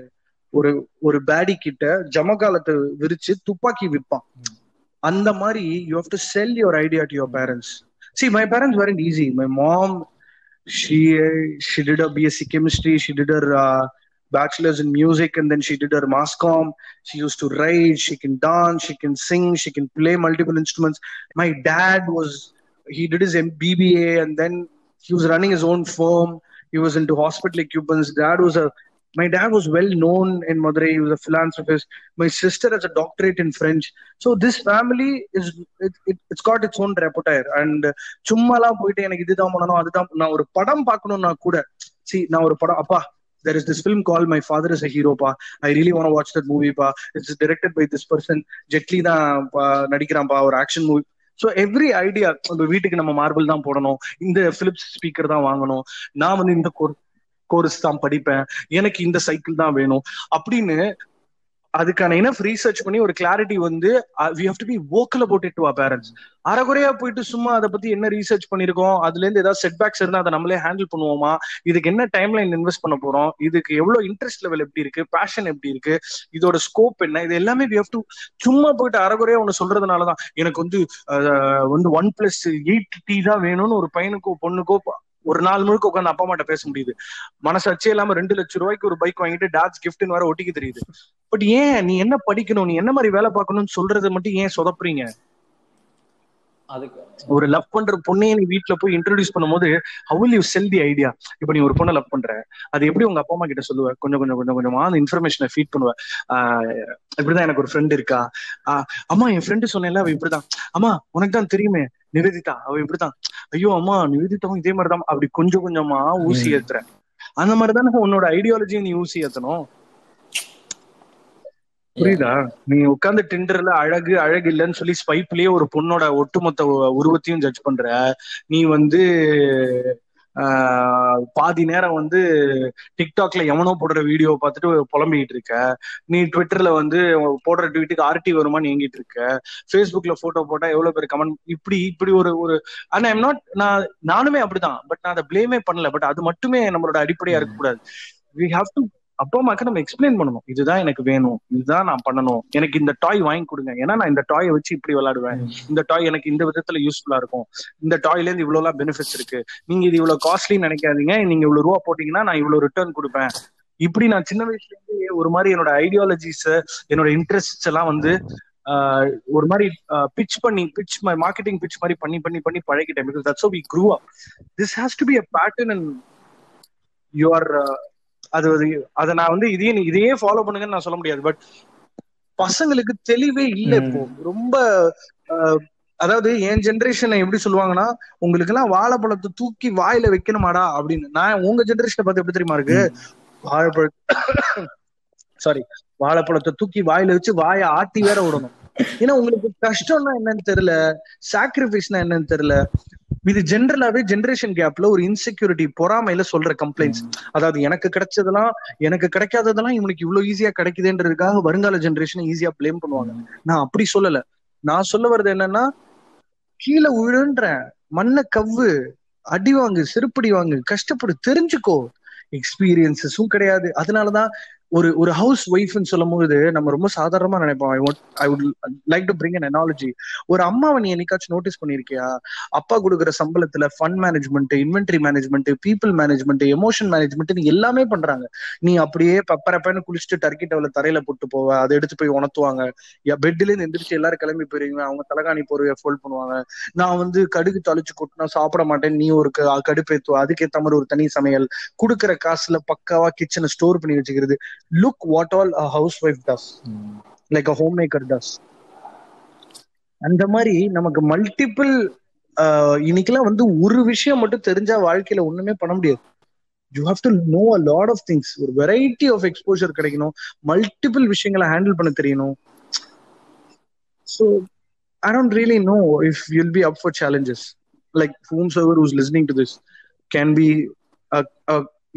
ஒரு ஒரு பேடி கிட்ட ஜமகாலத்தை விரிச்சு துப்பாக்கி விற்பான் அந்த மாதிரி you have to sell your idea to your parents see my parents were easy my mom she she did BSc chemistry she did her bachelor's in music and then she did her mass com she used can write she can dance she can sing she can play multiple instruments my dad was he did his MBBA he was running his own firm he was into hospital equipment. dad was a my dad was well known in Madurai. He was a philanthropist. My sister has a doctorate in French. So this family is it, it, it's got its own repertoire. And சும்மாலாம் போயிட்டு எனக்கு இதுதான் பண்ணணும் அதுதான் நான் ஒரு படம் பார்க்கணும்னா கூட சி நான் ஒரு படம் அப்பா there is this film called My Father is a Hero pa. I really want to watch that movie pa. It's directed by this person. Jet Li தான் நடிக்கிறான் பா ஒரு action movie so every idea நம்ம வீட்டுக்கு நம்ம marble தான் போடணும். இந்த பிலிப்ஸ் ஸ்பீக்கர் தான் வாங்கணும். நான் வந்து இந்த கோர்ஸ் தான் படிப்பேன். எனக்கு இந்த சைக்கிள் தான் வேணும். அப்படின்னு அதுக்கான இனஃப் ரீசர்ச் பண்ணி ஒரு கிளாரிட்டி வந்து we have to be vocal about it to our parents அறகுறையா போயிட்டு சும்மா அதை பத்தி என்ன ரீசர்ச் பண்ணிருக்கோம் அதுல இருந்து ஏதாவது செட் பேக்ஸ் இருந்தா அதை நம்மளே ஹேண்டில் பண்ணுவோமா? இதுக்கு என்ன டைம் லைன் இன்வெஸ்ட் பண்ண போறோம்? இதுக்கு எவ்வளவு இன்ட்ரெஸ்ட் லெவல் எப்படி இருக்கு? பேஷன் எப்படி இருக்கு? இதோட ஸ்கோப் என்ன? இது எல்லாமே வி ஹவ் டு சும்மா போயிட்டு அறகுறையா ஒண்ணு சொல்றதுனாலதான். எனக்கு வந்து uh, வந்து ஒன் பிளஸ் எயிட் டி தான் வேணும்னு ஒரு பையனுக்கோ பொண்ணுக்கோ ஒரு நாள் முழுக்க உட்காந்து அப்பா அம்மாட்ட பேச முடியுது. மனசாட்சியே இல்லாம ரெண்டு லட்சம் ரூபாய்க்கு ஒரு பைக் வாங்கிட்டு டாட்ஸ் கிஃப்ட்னு வர ஒட்டிக்க தெரியுது. பட் ஏன் நீ என்ன படிக்கணும்? நீ என்ன மாதிரி வேலை பார்க்கணும்னு சொல்றது மட்டும் ஏன் சொதப்புறீங்க? ஒரு லவ் பண்ற பொண்ணையே நீ வீட்டுல போய் இன்ட்ரோடியூஸ் பண்ணும்போது how'll you sell the idea இப்ப நீ ஒரு பொண்ணை லவ் பண்ற. அது எப்படி உங்க அப்பா அம்மா கிட்ட சொல்லுவ? கொஞ்சம் கொஞ்சம் கொஞ்சம் கொஞ்சமா அந்த இன்ஃபர்மேஷனை ஃபீட் பண்ணுவ. இப்படிதான் எனக்கு ஒரு ஃப்ரெண்ட் இருக்கா? அம்மா என் ஃப்ரெண்டு சொன்னேன்ல அவ இப்படிதான். அம்மா உனக்கு தான் தெரியுமே நிவேதிதா அவ இப்படிதான். ஐயோ அம்மா நிவேதிதாவும் இதே மாதிரிதான். அப்படி கொஞ்சம் கொஞ்சமா ஊசி ஏத்துற. அந்த மாதிரிதானே உன்னோட ஐடியாலஜியை நீ ஊசி ஏத்தணும். புரியுதா? நீ உட்காந்து டிண்டர்ல அழகு அழகு இல்லைன்னு சொல்லி ஸ்பைப்லயே ஒரு பொண்ணோட ஒட்டுமொத்த உருவத்தையும் ஜட்ஜ் பண்ற நீ வந்து பாதி நேரம் வந்து டிக்டாக்ல எவனோ போடுற வீடியோ பார்த்துட்டு புலம்பிக்கிட்டு இருக்க. நீ ட்விட்டர்ல வந்து போடுற ட்வீட்டுக்கு ஆர்டி வருமானு ஏங்கிட்டு இருக்க. ஃபேஸ்புக்ல போட்டோ போட்டா எவ்வளவு பேர் கமெண்ட் இப்படி இப்படி ஒரு ஒரு ஆனா ஐம் நாட் நான் நானுமே அப்படிதான். பட் நான் அதை பிளேமே பண்ணல. பட் அது மட்டுமே நம்மளோட அடிப்படையா இருக்கக்கூடாது. வி ஹாவ் டு அப்பா அம்மாக்கு நம்ம எக்ஸ்பிளைன் பண்ணணும். இதுதான் எனக்கு வேணும். இதுதான் நான் பண்ணணும். எனக்கு இந்த டாய் வாங்கி கொடுங்க. ஏன்னா நான் இந்த டாயை வச்சு இப்படி விளையாடுவேன். இந்த டாய் எனக்கு இந்த விதத்துல யூஸ்ஃபுல்லா இருக்கும். இந்த டாய்ல இருந்து இவ்வளவு எல்லாம் பெனிஃபிட்ஸ் இருக்கு. நீங்க இது இவ்வளவு காஸ்ட்லி நினைக்காதீங்க. நீங்க இவ்வளவு ரூபா போட்டீங்கன்னா நான் இவ்வளவு ரிட்டர்ன் கொடுப்பேன். இப்படி நான் சின்ன வயசுல இருந்து ஒரு மாதிரி என்னோட ஐடியாலஜிஸ் என்னோட இன்ட்ரெஸ்ட்ஸ் எல்லாம் வந்து ஒரு மாதிரி பிச் பண்ணி பிச் மார்க்கெட்டிங் பிச் மாதிரி பண்ணி பண்ணி பண்ணி பழகிட்டேன். Because that's we grew up this has to be a pattern and your அது அது- அதை நான் வந்து இதையே இதையே ஃபாலோ பண்ணுங்கன்னு நான் சொல்ல முடியாது. பட் பசங்களுக்கு தெளிவே இல்ல இப்போ. ரொம்ப அதாவது என் ஜெனரேஷன் எப்படி சொல்லுவாங்கன்னா உங்களுக்கு எல்லாம் வாழைப்பழத்தை தூக்கி வாயில வைக்கணுமாடா அப்படின்னு. நான் உங்க ஜெனரேஷனை பார்த்து எப்படி தெரியுமா இருக்கு? வாழைப்பழ சாரி வாழைப்பழத்தை தூக்கி வாயில வச்சு வாயை ஆட்டி வேற விடணும். ஏன்னா உங்களுக்கு கஷ்டம்னா என்னன்னு தெரியல சாக்ரிஃபைஸ்னா என்னன்னு தெரியல. இது ஜென்ரலாவே ஜெனரேஷன் கேப்ல ஒரு இன்செக்யூரிட்டி பொறாமையில சொல்ற கம்ப்ளைண்ட்ஸ் அதாவது எனக்கு கிடைச்சதெல்லாம் எனக்கு கிடைக்காததெல்லாம் இவனுக்கு இவ்வளவு ஈஸியா கிடைக்குதுன்றதுக்காக வருங்கால ஜெனரேஷனை ஈஸியா ப்ளேம் பண்ணுவாங்க. நான் அப்படி சொல்லல. நான் சொல்ல வர்றது என்னன்னா கீழே விழுன்றேன் மண்ணை கவ்வு அடி வாங்கு செருப்படி வாங்கு கஷ்டப்படு தெரிஞ்சுக்கோ. எக்ஸ்பீரியன்சஸும் கிடையாது. அதனாலதான் ஒரு ஒரு ஹவுஸ் ஒய்ஃப்னு சொல்லும் போது நம்ம ரொம்ப சாதாரணமா நினைப்போம். I I would like to bring an analogy ஒரு அம்மாவை நீ என்னைக்காச்சும் நோட்டீஸ் பண்ணிருக்கியா அப்பா கொடுக்குற சம்பளத்துல fund management inventory management people management emotion management எல்லாமே பண்றாங்க. நீ அப்படியே பப்பரப்பன்னு குளிச்சுட்டு டர்க்கி டவல தரையில போட்டு போவ. அதை எடுத்து போய் உணர்த்துவாங்க. பெட்ல இருந்து எந்திரிச்சு எல்லாரும் கிளம்பி போயிருவீங்க. அவங்க தலகாணி போர்வைய ஃபோல்ட் பண்ணுவாங்க. நான் வந்து கடுகு தழிச்சு கொட்டினா சாப்பிட மாட்டேன். நீ ஒரு க- கடுப்பேத்துவ அதுக்கேத்த மாதிரி ஒரு தனி சமையல். கொடுக்குற காசுல பக்காவா கிச்சனை ஸ்டோர் பண்ணி வச்சுக்கிறது. Look what all a housewife does like a homemaker does அந்த மாதிரி நமக்கு மல்டிபிள் இன்னைக்கெல்லாம் வந்து ஒரு விஷயம் மட்டும் தெரிஞ்சா வாழ்க்கையில ஒண்ணுமே பண்ண முடியாது. You have to know a lot of things ஒரு வெரைட்டி ஆஃப் எக்ஸ்போஜர் கிடைக்கணும். மல்டிபிள் விஷயங்களை ஹேண்டில் பண்ண தெரியணும். So I don't really know if you'll be up for challenges like whomsoever who's listening to this can be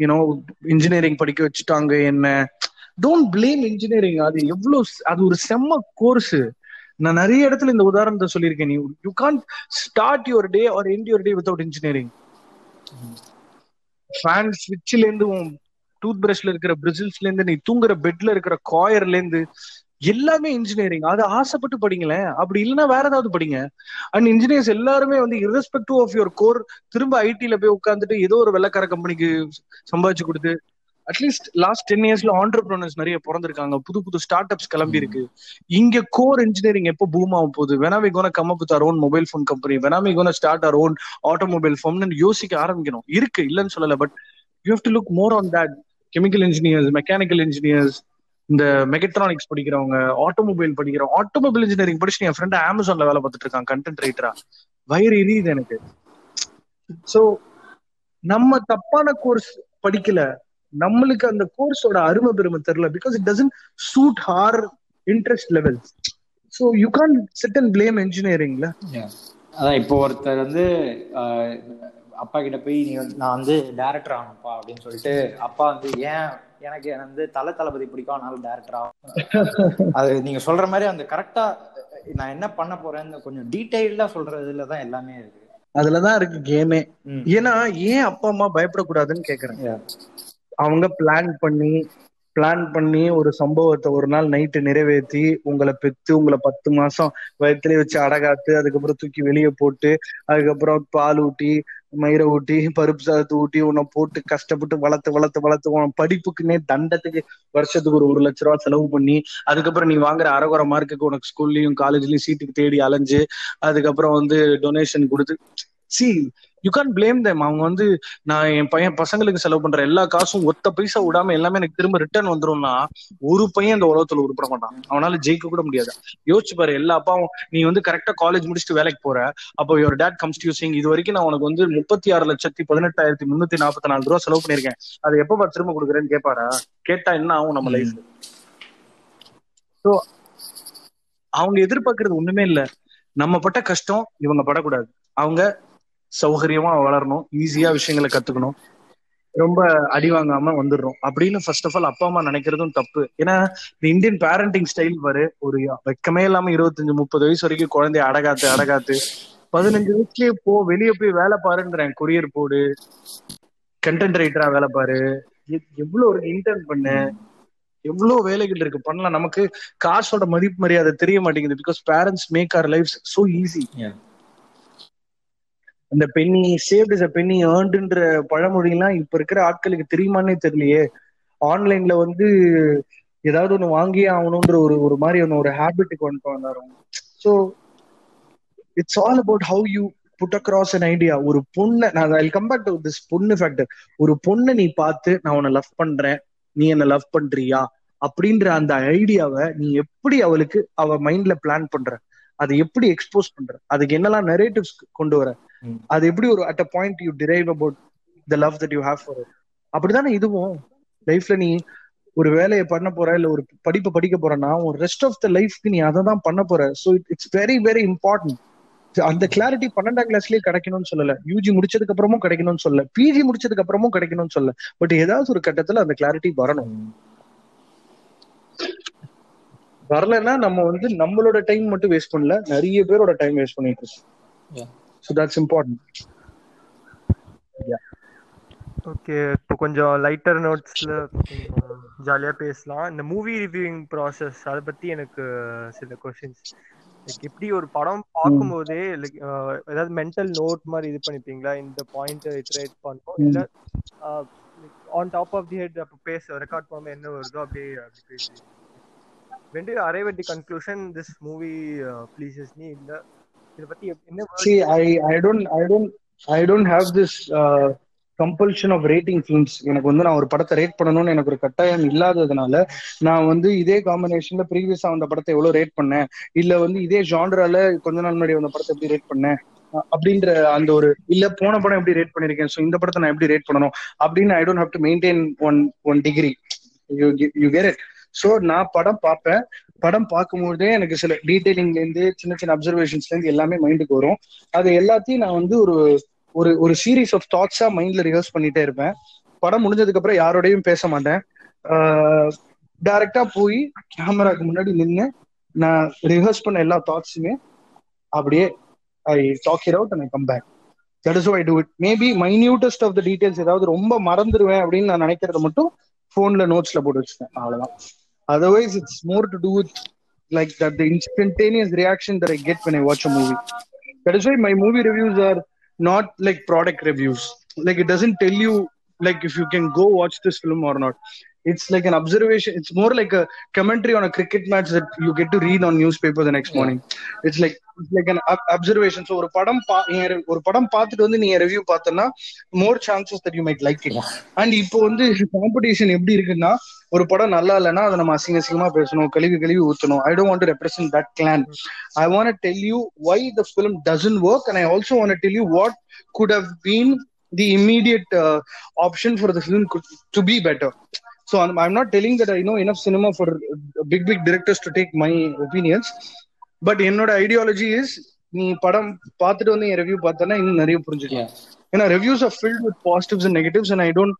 you know engineering படிக்க வச்சுட்டாங்க என்ன? Don't blame engineering அது எவ்வளவு அது ஒரு செம்ம கோர்ஸ் நான் நிறைய இடத்துல இந்த உதாரணத்தை சொல்லியிருக்கேன். நீ you can't start your day or end your day without engineering fan ஸ்விட்ச்ல இருந்து டூத் பிரஷ்ல இருக்கிற பிரிசில்ஸ்ல இருந்து நீ தூங்குற பெட்ல இருக்கிற காயர்ல இருந்து எல்லாமே இன்ஜினியரிங் அது ஆசைப்பட்டு படிங்களேன். அப்படி இல்லைன்னா வேற ஏதாவது படிங்க. அண்ட் இன்ஜினியர்ஸ் எல்லாருமே வந்து இரஸ்பெக்டிவ் ஆஃப் யுவர் கோர் திரும்ப ஐடில போய் உட்காந்துட்டு ஏதோ ஒரு வெள்ளக்கார கம்பெனிக்கு சம்பாதிச்சு கொடுத்து அட்லீஸ்ட் லாஸ்ட் டென் இயர்ஸ்ல ஆண்டர்பிரினர்ஸ் நிறைய பிறந்திருக்காங்க. புது புது ஸ்டார்ட் அப்ஸ் கிளம்பி இருக்கு இங்க கோர் இன்ஜினியரிங் எப்போ பூம் ஆக போகுது? When am I gonna come up with own mobile phone company when am I gonna start our own automobile ஃபோம்னு யோசிக்க ஆரம்பிக்கணும். இருக்கு இல்லைன்னு சொல்லல but you have to look more on that chemical engineers mechanical engineers இந்த mechatronics படிக்கிறவங்க automobile படிக்கிறவங்க. Automobile engineering படிச்சு என் ஃப்ரெண்ட் அமேசான்ல வேலை பார்த்துட்டு இருக்கான் கண்டென்ட் ரைட்டரா வயிறு எரியுது எனக்கு. சோ நம்ம தப்பான கோர்ஸ் படிக்கல. நம்மளுக்கு அந்த கோர்ஸோட அருமை பெருமை தெரியல because it doesn't suit her interest level so you can't sit and blame இன்ஜினியரிங்ல அதான் இப்போ ஒருத்தர் வந்து அப்பா கிட்ட போய் நீ நான் வந்து டேரக்டர் ஆகணும்ப்பா அப்படின்னு சொல்லிட்டு அப்பா வந்து ஏன் எனக்கு வந்து தல தளபதி பிடிக்கும் அதனால டேரக்டர் ஆகும் அது நீங்க சொல்ற மாதிரி அந்த கரெக்டா நான் என்ன பண்ண போறேன்னு கொஞ்சம் டீடைல்டா சொல்றதுல தான் எல்லாமே இருக்கு. அதுலதான் இருக்கு கேமே. ஏன்னா ஏன் அப்பா அம்மா பயப்படக்கூடாதுன்னு கேக்குறேன். அவங்க பிளான் பண்ணி பிளான் பண்ணி ஒரு சம்பவத்தை ஒரு நாள் நைட்டு நிறைவேற்றி உங்களை பெத்து உங்களை பத்து மாசம் வயிற்றுலயே வச்சு அடகாத்து அதுக்கப்புறம் தூக்கி வெளியே போட்டு அதுக்கப்புறம் பால் ஊட்டி மயிரை ஊட்டி பருப்பு சாதத்தை ஊட்டி உன்னை போட்டு கஷ்டப்பட்டு வளர்த்து வளர்த்து வளர்த்து உன் படிப்புக்குன்னே தண்டத்துக்கு வருஷத்துக்கு ஒரு ஒரு லட்ச ரூபா செலவு பண்ணி அதுக்கப்புறம் நீ வாங்குற அரைகுறை மார்க்குக்கு உனக்கு ஸ்கூல்லையும் காலேஜ்லயும் சீட்டுக்கு தேடி அலைஞ்சு அதுக்கப்புறம் வந்து டொனேஷன் கொடுத்து see you can't blame them அவங்க வந்து நான் என் பையன் பசங்களுக்கு செலவு பண்ற எல்லா காசும் ஒத்த பைசா விடாம எல்லாமே எனக்கு திரும்ப ரிட்டர்ன் வந்துரும்னா ஒரு பையன் இந்த உலகத்துல உருப்பட மாட்டான். அவனால ஜெயிக்க கூட முடியாது. யோசிச்சு பாரு எல்லா அப்பாவும் நீ வந்து கரெக்டா காலேஜ் முடிச்சுட்டு வேலைக்கு போற அப்போ your date comes to using இது வரைக்கும் நான் உனக்கு வந்து முப்பத்தி ஆறு லட்சத்தி பதினெட்டாயிரத்தி முன்னூத்தி நாற்பத்தி நாலு ரூபா செலவு பண்ணிருக்கேன் அதை எப்ப திரும்ப கொடுக்குறேன்னு கேட்பாரா கேட்டா என்ன ஆகும் நம்ம லைஃப் ஸோ அவங்க எதிர்பார்க்கறது ஒண்ணுமே இல்ல. நம்ம பட்ட கஷ்டம் இவங்க படக்கூடாது. அவங்க சௌகரியமா வளரணும் ஈஸியா விஷயங்களை கத்துக்கணும். ரொம்ப அடி வாங்காம வந்துடுறோம். அப்படின்னு ஃபர்ஸ்ட் ஆஃப் ஆல் அப்பா அம்மா நினைக்கிறதும் தப்பு. ஏன்னா இந்த இந்தியன் பேரண்டிங் ஸ்டைல் பாரு ஒரு வெக்கமே இல்லாம இருபத்தஞ்சு முப்பது வயசு வரைக்கும் குழந்தைய அடகாத்து அடகாத்து பதினஞ்சு வயசுலயே போ வெளியே போய் வேலை பாருன்றேன் கொரியர் போடு கண்டென்ட் ரைட்டரா வேலை பாரு. எவ்வளவு ஒரு இன்டர்ன் பண்ணு. எவ்வளவு வேலைகள் இருக்கு. பண்ணலாம். நமக்கு காசோட மதிப்பு மரியாதை தெரிய மாட்டேங்குது. Because parents make our life so easy இந்த அந்த பெண்ணி சேவ்ட் இஸ் அ பெண்ணி ஏர்ன்டுன்ற பழமொழி இப்ப இருக்கிற ஆட்களுக்கு தெரியுமான்னே தெரியலையே. ஆன்லைன்ல வந்து ஏதாவது ஒண்ணு வாங்கியே ஆகணும்ன்ற ஒரு ஒரு மாதிரி ஒன்று ஒரு ஹேபிட்டுக்கு வந்துட்டு வந்தாரும் so it's all about how you put across an idea ஒரு பொண்ணை நான் ஐ கம்பேர் டு திஸ் பொண்ணு ஃபேக்டர் ஒரு பொண்ணை நீ பார்த்து நான் உன்னை லவ் பண்றேன். நீ என்ன லவ் பண்றியா? அப்படின்ற அந்த ஐடியாவை நீ எப்படி அவளுக்கு அவ மைண்ட்ல பிளான் பண்ற? அதை எப்படி எக்ஸ்போஸ் பண்ற? அதுக்கு என்னெல்லாம் நெரேட்டிவ்ஸ் கொண்டு வர? அது எப்படி ஒரு at a point you drive about the love that you have for அப்படிதானே இதுவும்? லைஃப்ல நீ ஒரு வேலையை பண்ண போற இல்ல ஒரு படிப்பை படிக்க போறன்னா உன் ரெஸ்ட் ஆஃப் த லைஃப்க்கு நீ அதை தான் பண்ண போற. So it's very very important அந்த கிளாரிட்டி பன்னெண்டாம் கிளாஸ்லயே கிடைக்கணும்னு சொல்லல. யூஜி முடிச்சதுக்கு அப்புறமும் கிடைக்கணும்னு சொல்லல. பிஜி முடிச்சதுக்கு அப்புறமும் கிடைக்கணும்னு சொல்லல. பட் ஏதாவது ஒரு கட்டத்துல அந்த கிளாரிட்டி வரணும். வரலன்னா நம்ம வந்து நம்மளோட டைம் மட்டும் வேஸ்ட் பண்ணல. நிறைய பேரோட டைம் வேஸ்ட் பண்ணிட்டு இருக்கோம். ஸோ தட்ஸ் இம்பார்ட்டன்ட் ஓகே இப்போ கொஞ்சம் லைட்டர் நோட்ஸ்ல ஜாலியா பேசலாம். இந்த மூவி ரிவ்யூவிங் ப்ராசஸ் அதை பத்தி எனக்கு சில கொஸ்டின்ஸ் லைக் எப்படி ஒரு படம் பார்க்கும்போதே லைக் ஏதாவது மென்டல் நோட் மாதிரி இது பண்ணிப்பீங்களா? இந்த பாயிண்ட் இட்ரேட் பண்ணோம். இல்ல on top of the head அப்போ பேச ரெக்கார்ட் பண்ணும்போது என்ன வருதோ அப்படியே அப்படி பேசி arrive at the conclusion this movie uh, pleases me. இல்ல இத பத்தி என்ன See, I I don't I don't I don't have this uh, compulsion of rating films. எனக்கு வந்து நான் ஒரு படத்தை ரேட் பண்ணணும்னு எனக்கு ஒரு கட்டாயம் இல்லாததுனால நான் வந்து இதே காம்பினேஷன்ல ப்ரீவியஸா வந்த படத்தை எவ்வளவு ரேட் பண்ணேன்? இல்ல வந்து இதே ஜான்ரால கொஞ்ச நாள் முன்னாடி வந்த படத்தை எப்படி ரேட் பண்ணேன்? அப்படின்ற அந்த ஒரு இல்ல போன படம் எப்படி ரேட் பண்ணிருக்கேன்? சோ இந்த படத்தை நான் எப்படி ரேட் பண்ணணும்? அப்படின்னு I don't have to maintain one one degree you you get it so நான் படம் பார்ப்பேன். படம் பார்க்கும்போதே எனக்கு சில டீடைலிங்ல இருந்து சின்ன சின்ன அப்சர்வேஷன்ஸ்ல இருந்து எல்லாமே மைண்டுக்கு வரும். அது எல்லாத்தையும் நான் வந்து ஒரு ஒரு ஒரு சீரீஸ் ஆஃப் தாட்ஸா மைண்ட்ல ரிஹர்ஸ் பண்ணிட்டே இருப்பேன். படம் முடிஞ்சதுக்கு அப்புறம் யாரோடையும் பேச மாட்டேன். டைரக்டா போய் கேமராக்கு முன்னாடி நின்று நான் ரிஹர்ஸ் பண்ண எல்லா தாட்ஸுமே அப்படியே I talk it out and I come back that is I do it maybe minutest of the details ஏதாவது ரொம்ப மறந்துடுவேன் அப்படின்னு நான் நினைக்கிறத மட்டும் ஃபோன்ல நோட்ஸ்ல போட்டு வச்சுட்டேன் அவ்வளவுதான். Otherwise, it's more to do with like that the instantaneous reaction that I get when I watch a movie. That is why my movie reviews are not like product reviews. Like it doesn't tell you like if you can go watch this film or not. It's like an observation. It's more like a commentary on a cricket match that you get to read on newspaper the next morning. It's like it's like an ob- observation. So ஒரு படம் ஒரு படம் பார்த்துட்டு வந்து நீங்க review பார்த்தனா more chances that you might like it and இப்போ வந்து காம்படிஷன் எப்படி இருக்குன்னா ஒரு படம் நல்லா இல்லைன்னா அதை நம்ம அசிங்க அசிங்கமா பேசணும் கழுவி கழுவி ஊத்தணும். I don't want to represent that clan I want tell you why the film doesn't work and I also want tell you what could have been the immediate option for the film to be better So I'm, I'm not telling that I know enough cinema for big big directors to take my opinions, but என்னோட ideology is நீ படம் பார்த்துட்டு வந்து என் review பார்த்தனா இன்னும் நிறைய புரிஞ்சுக்கலாம். ஏன்னா reviews are filled with positives and negatives and I don't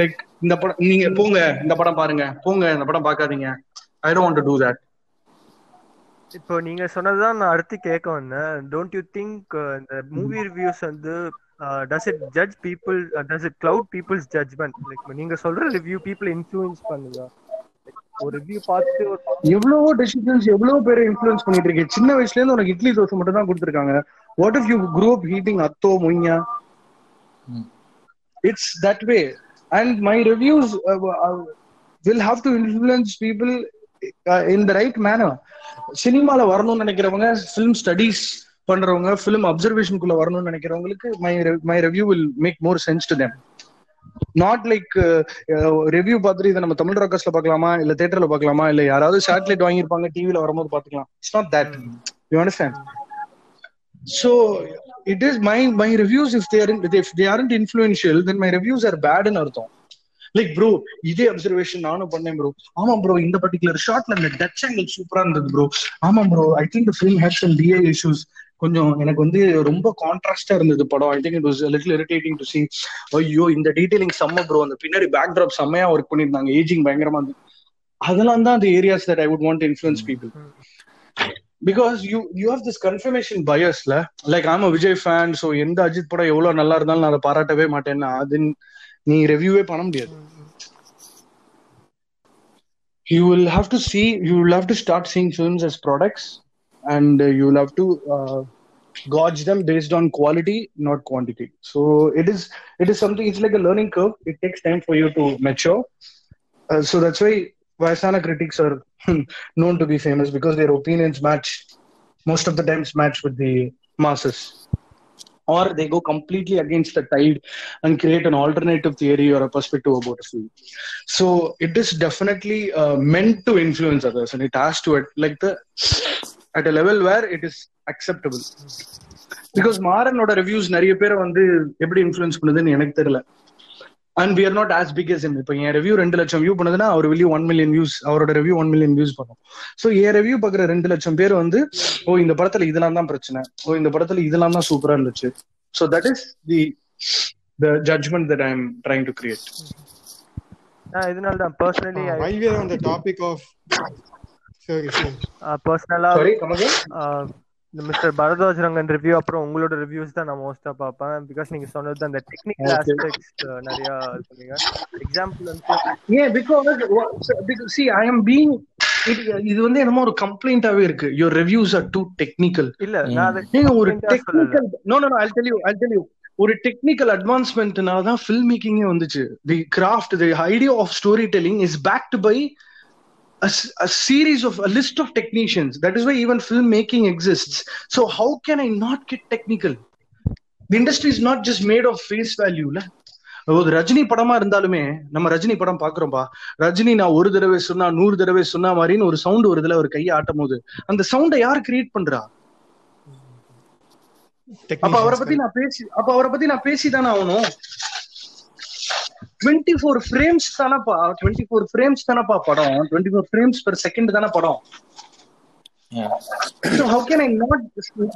like இந்த படம் நீங்க போங்க இந்த படம் பாருங்க போங்க இந்த படம் பார்க்காதீங்க. I don't want to do that இப்போ நீங்க சொன்னதுதான் நான் அடுத்து கேட்க வந்தேன். டோன்ட் யூ திங்க் இந்த மூவி ரிவ்யூஸ் வந்து does it judge people does it cloud people's judgment like நீங்க சொல்ற ரிவ்யூ பீப்புள் இன்ஃப்ளூயன்ஸ் பண்ணுதா? ஒரு ரிவ்யூ பார்த்துட்டு எவ்வளவோ டெசிஷன்ஸ் எவ்வளவு பேரை இன்ஃபுளுன்ஸ் பண்ணிட்டு இருக்கு சின்ன வயசுல இருந்து உனக்கு இட்லி தோசை மட்டும் தான் கொடுத்துருக்காங்க. What if you grew up eating atho மொய்யா it's that way and my reviews will have to influence people in the right manner சினிமால வரணும்னு நினைக்கிறவங்க ஃபிலிம் ஸ்டடீஸ் பண்றவங்க ஃபிலிம் அப்சர்வேஷனுக்குள்ள வரணும்னு நினைக்கிறவங்களுக்கு my my review will make more sense to them not like review பார்த்துட்டு இதை நம்ம தமிழ் ராக்கர்ஸ்ல பார்க்கலாமா? இல்ல தியேட்டர்ல பார்க்கலாமா? இல்ல யாராவது சேட்டலைட் வாங்கியிருப்பாங்க டிவில வரும்போது பாத்துக்கலாம் it's not that you understand so it is my my reviews if they aren't if they aren't influential then my reviews are bad ன்னு அர்த்தம். லைக் ப்ரோ இதே அப்சர்வேஷன் நானும் பண்ணேன் ப்ரோ ஆமா ப்ரோ இந்த பர்டிகுலர் ஷாட்ல இந்த டச் ஆங்கிள் சூப்பரா இருந்தது ப்ரோ ஆமா bro I think the film had some DA issues கொஞ்சம் எனக்கு வந்து ரொம்ப கான்ட்ராஸ்டா இருந்தது படம். I think it was little irritating to see. ஐயோ இந்த டீடைலிங் செம்ம ப்ரோ அந்த பின்னாடி பேக் ட்ராப் செம்மையா ஒர்க் பண்ணிருந்தாங்க ஏஜிங் பயங்கரமா இருந்தது. அதெல்லாம் தான் அந்த areas that I would want influence people because you you have this confirmation பயஸ்ல like ஆம் விஜய் ஃபேன் ஸோ எந்த அஜித் படம் எவ்வளவு நல்லா இருந்தாலும் நான் அதை பாராட்டவே மாட்டேன்னா அது நீ ரிவ்யூவே பண்ண முடியாது. you will have to see you will have to start seeing films as products. And uh, you will have to uh, gauge them based on quality not quantity. So it is it is something it's like a learning curve. It takes time for you to mature. Uh, so that's why Vaisana critics are known to be famous because their opinions match most of the times match with the masses. Or they go completely against the tide and create an alternative theory or a perspective about a film. So it is definitely uh, meant to influence others, and it has to like the at a level where it is acceptable. Because மாறனோட reviews நிறைய பேரை வந்து எப்படி influence பண்ணுதுன்னு எனக்கு தெரியல. And we are not as big as இப்போ என் review ரெண்டு லட்சம் வியூ பண்ணுதுன்னா அவர் வெளியூ ஒன் மில்லியன் வியூஸ் அவரோட ரிவ்யூ ஒன் மில்லியன் வியூஸ் பண்ணும். ஸோ என் ரிவ்யூ பார்க்குற ரெண்டு லட்சம் பேர் வந்து ஓ இந்த படத்துல இதெல்லாம் தான் பிரச்சனை. ஓ இந்த படத்துல இதெல்லாம் தான் சூப்பரா இருந்துச்சு. So that is the the judgment that I am trying to create இதனால தான் personally while we are on the topic பர்சனலா சாரி. இந்த மிஸ்டர் பரத்வாஜ் ரங்கன் ரிவ்யூ அப்புறம் உங்களோட ரிவ்யூஸ் தான் நான் மோஸ்டா பார்ப்பேன். பிகாஸ் நீங்க சொன்னது அந்த டெக்னிக்கல். ஆஸ்பெக்ட்ஸ் நிறைய சொன்னீங்க. எக்ஸாம்பிள் வந்து ஏன் because see I am being இது வந்து என்னமோ ஒரு கம்ப்ளைண்டாவே இருக்கு. Your reviews are too technical இல்ல நான் அதை ஏங்க ஒரு. Technical no no I tell you I tell you ஒரு டெக்னிக்கல் அட்வான்ஸ்மெண்ட்னால தான் ஃபில்ம் மேக்கிங்கே வந்துச்சு. The craft the idea of storytelling is backed by a, a series of a list of technicians that is why even filmmaking exists so how can i not get technical the industry is not just made of face value la ஒரு ரஜினி படமா இருந்தாலுமே நம்ம ரஜினி படம் பாக்குறோம்பா ரஜினி நான் ஒரு தடவை சொன்னா நூறு தடவை சொன்ன மாதிரின்னு ஒரு சவுண்ட் வருதுல ஒரு கையை ஆட்டும் போது அந்த சவுண்டை யார் கிரியேட் பண்றா அப்ப அவரை பத்தி நான் பேசி அப்ப அவரை பத்தி நான் பேசி தானே ஆகணும் டுவெண்ட்டி ஃபோர் ஃப்ரேம்ஸ் தானப்பா டுவெண்ட்டி ஃபோர் ஃப்ரேம்ஸ் தானப்பா படம் twenty four frames per second தானே படம். So how can I not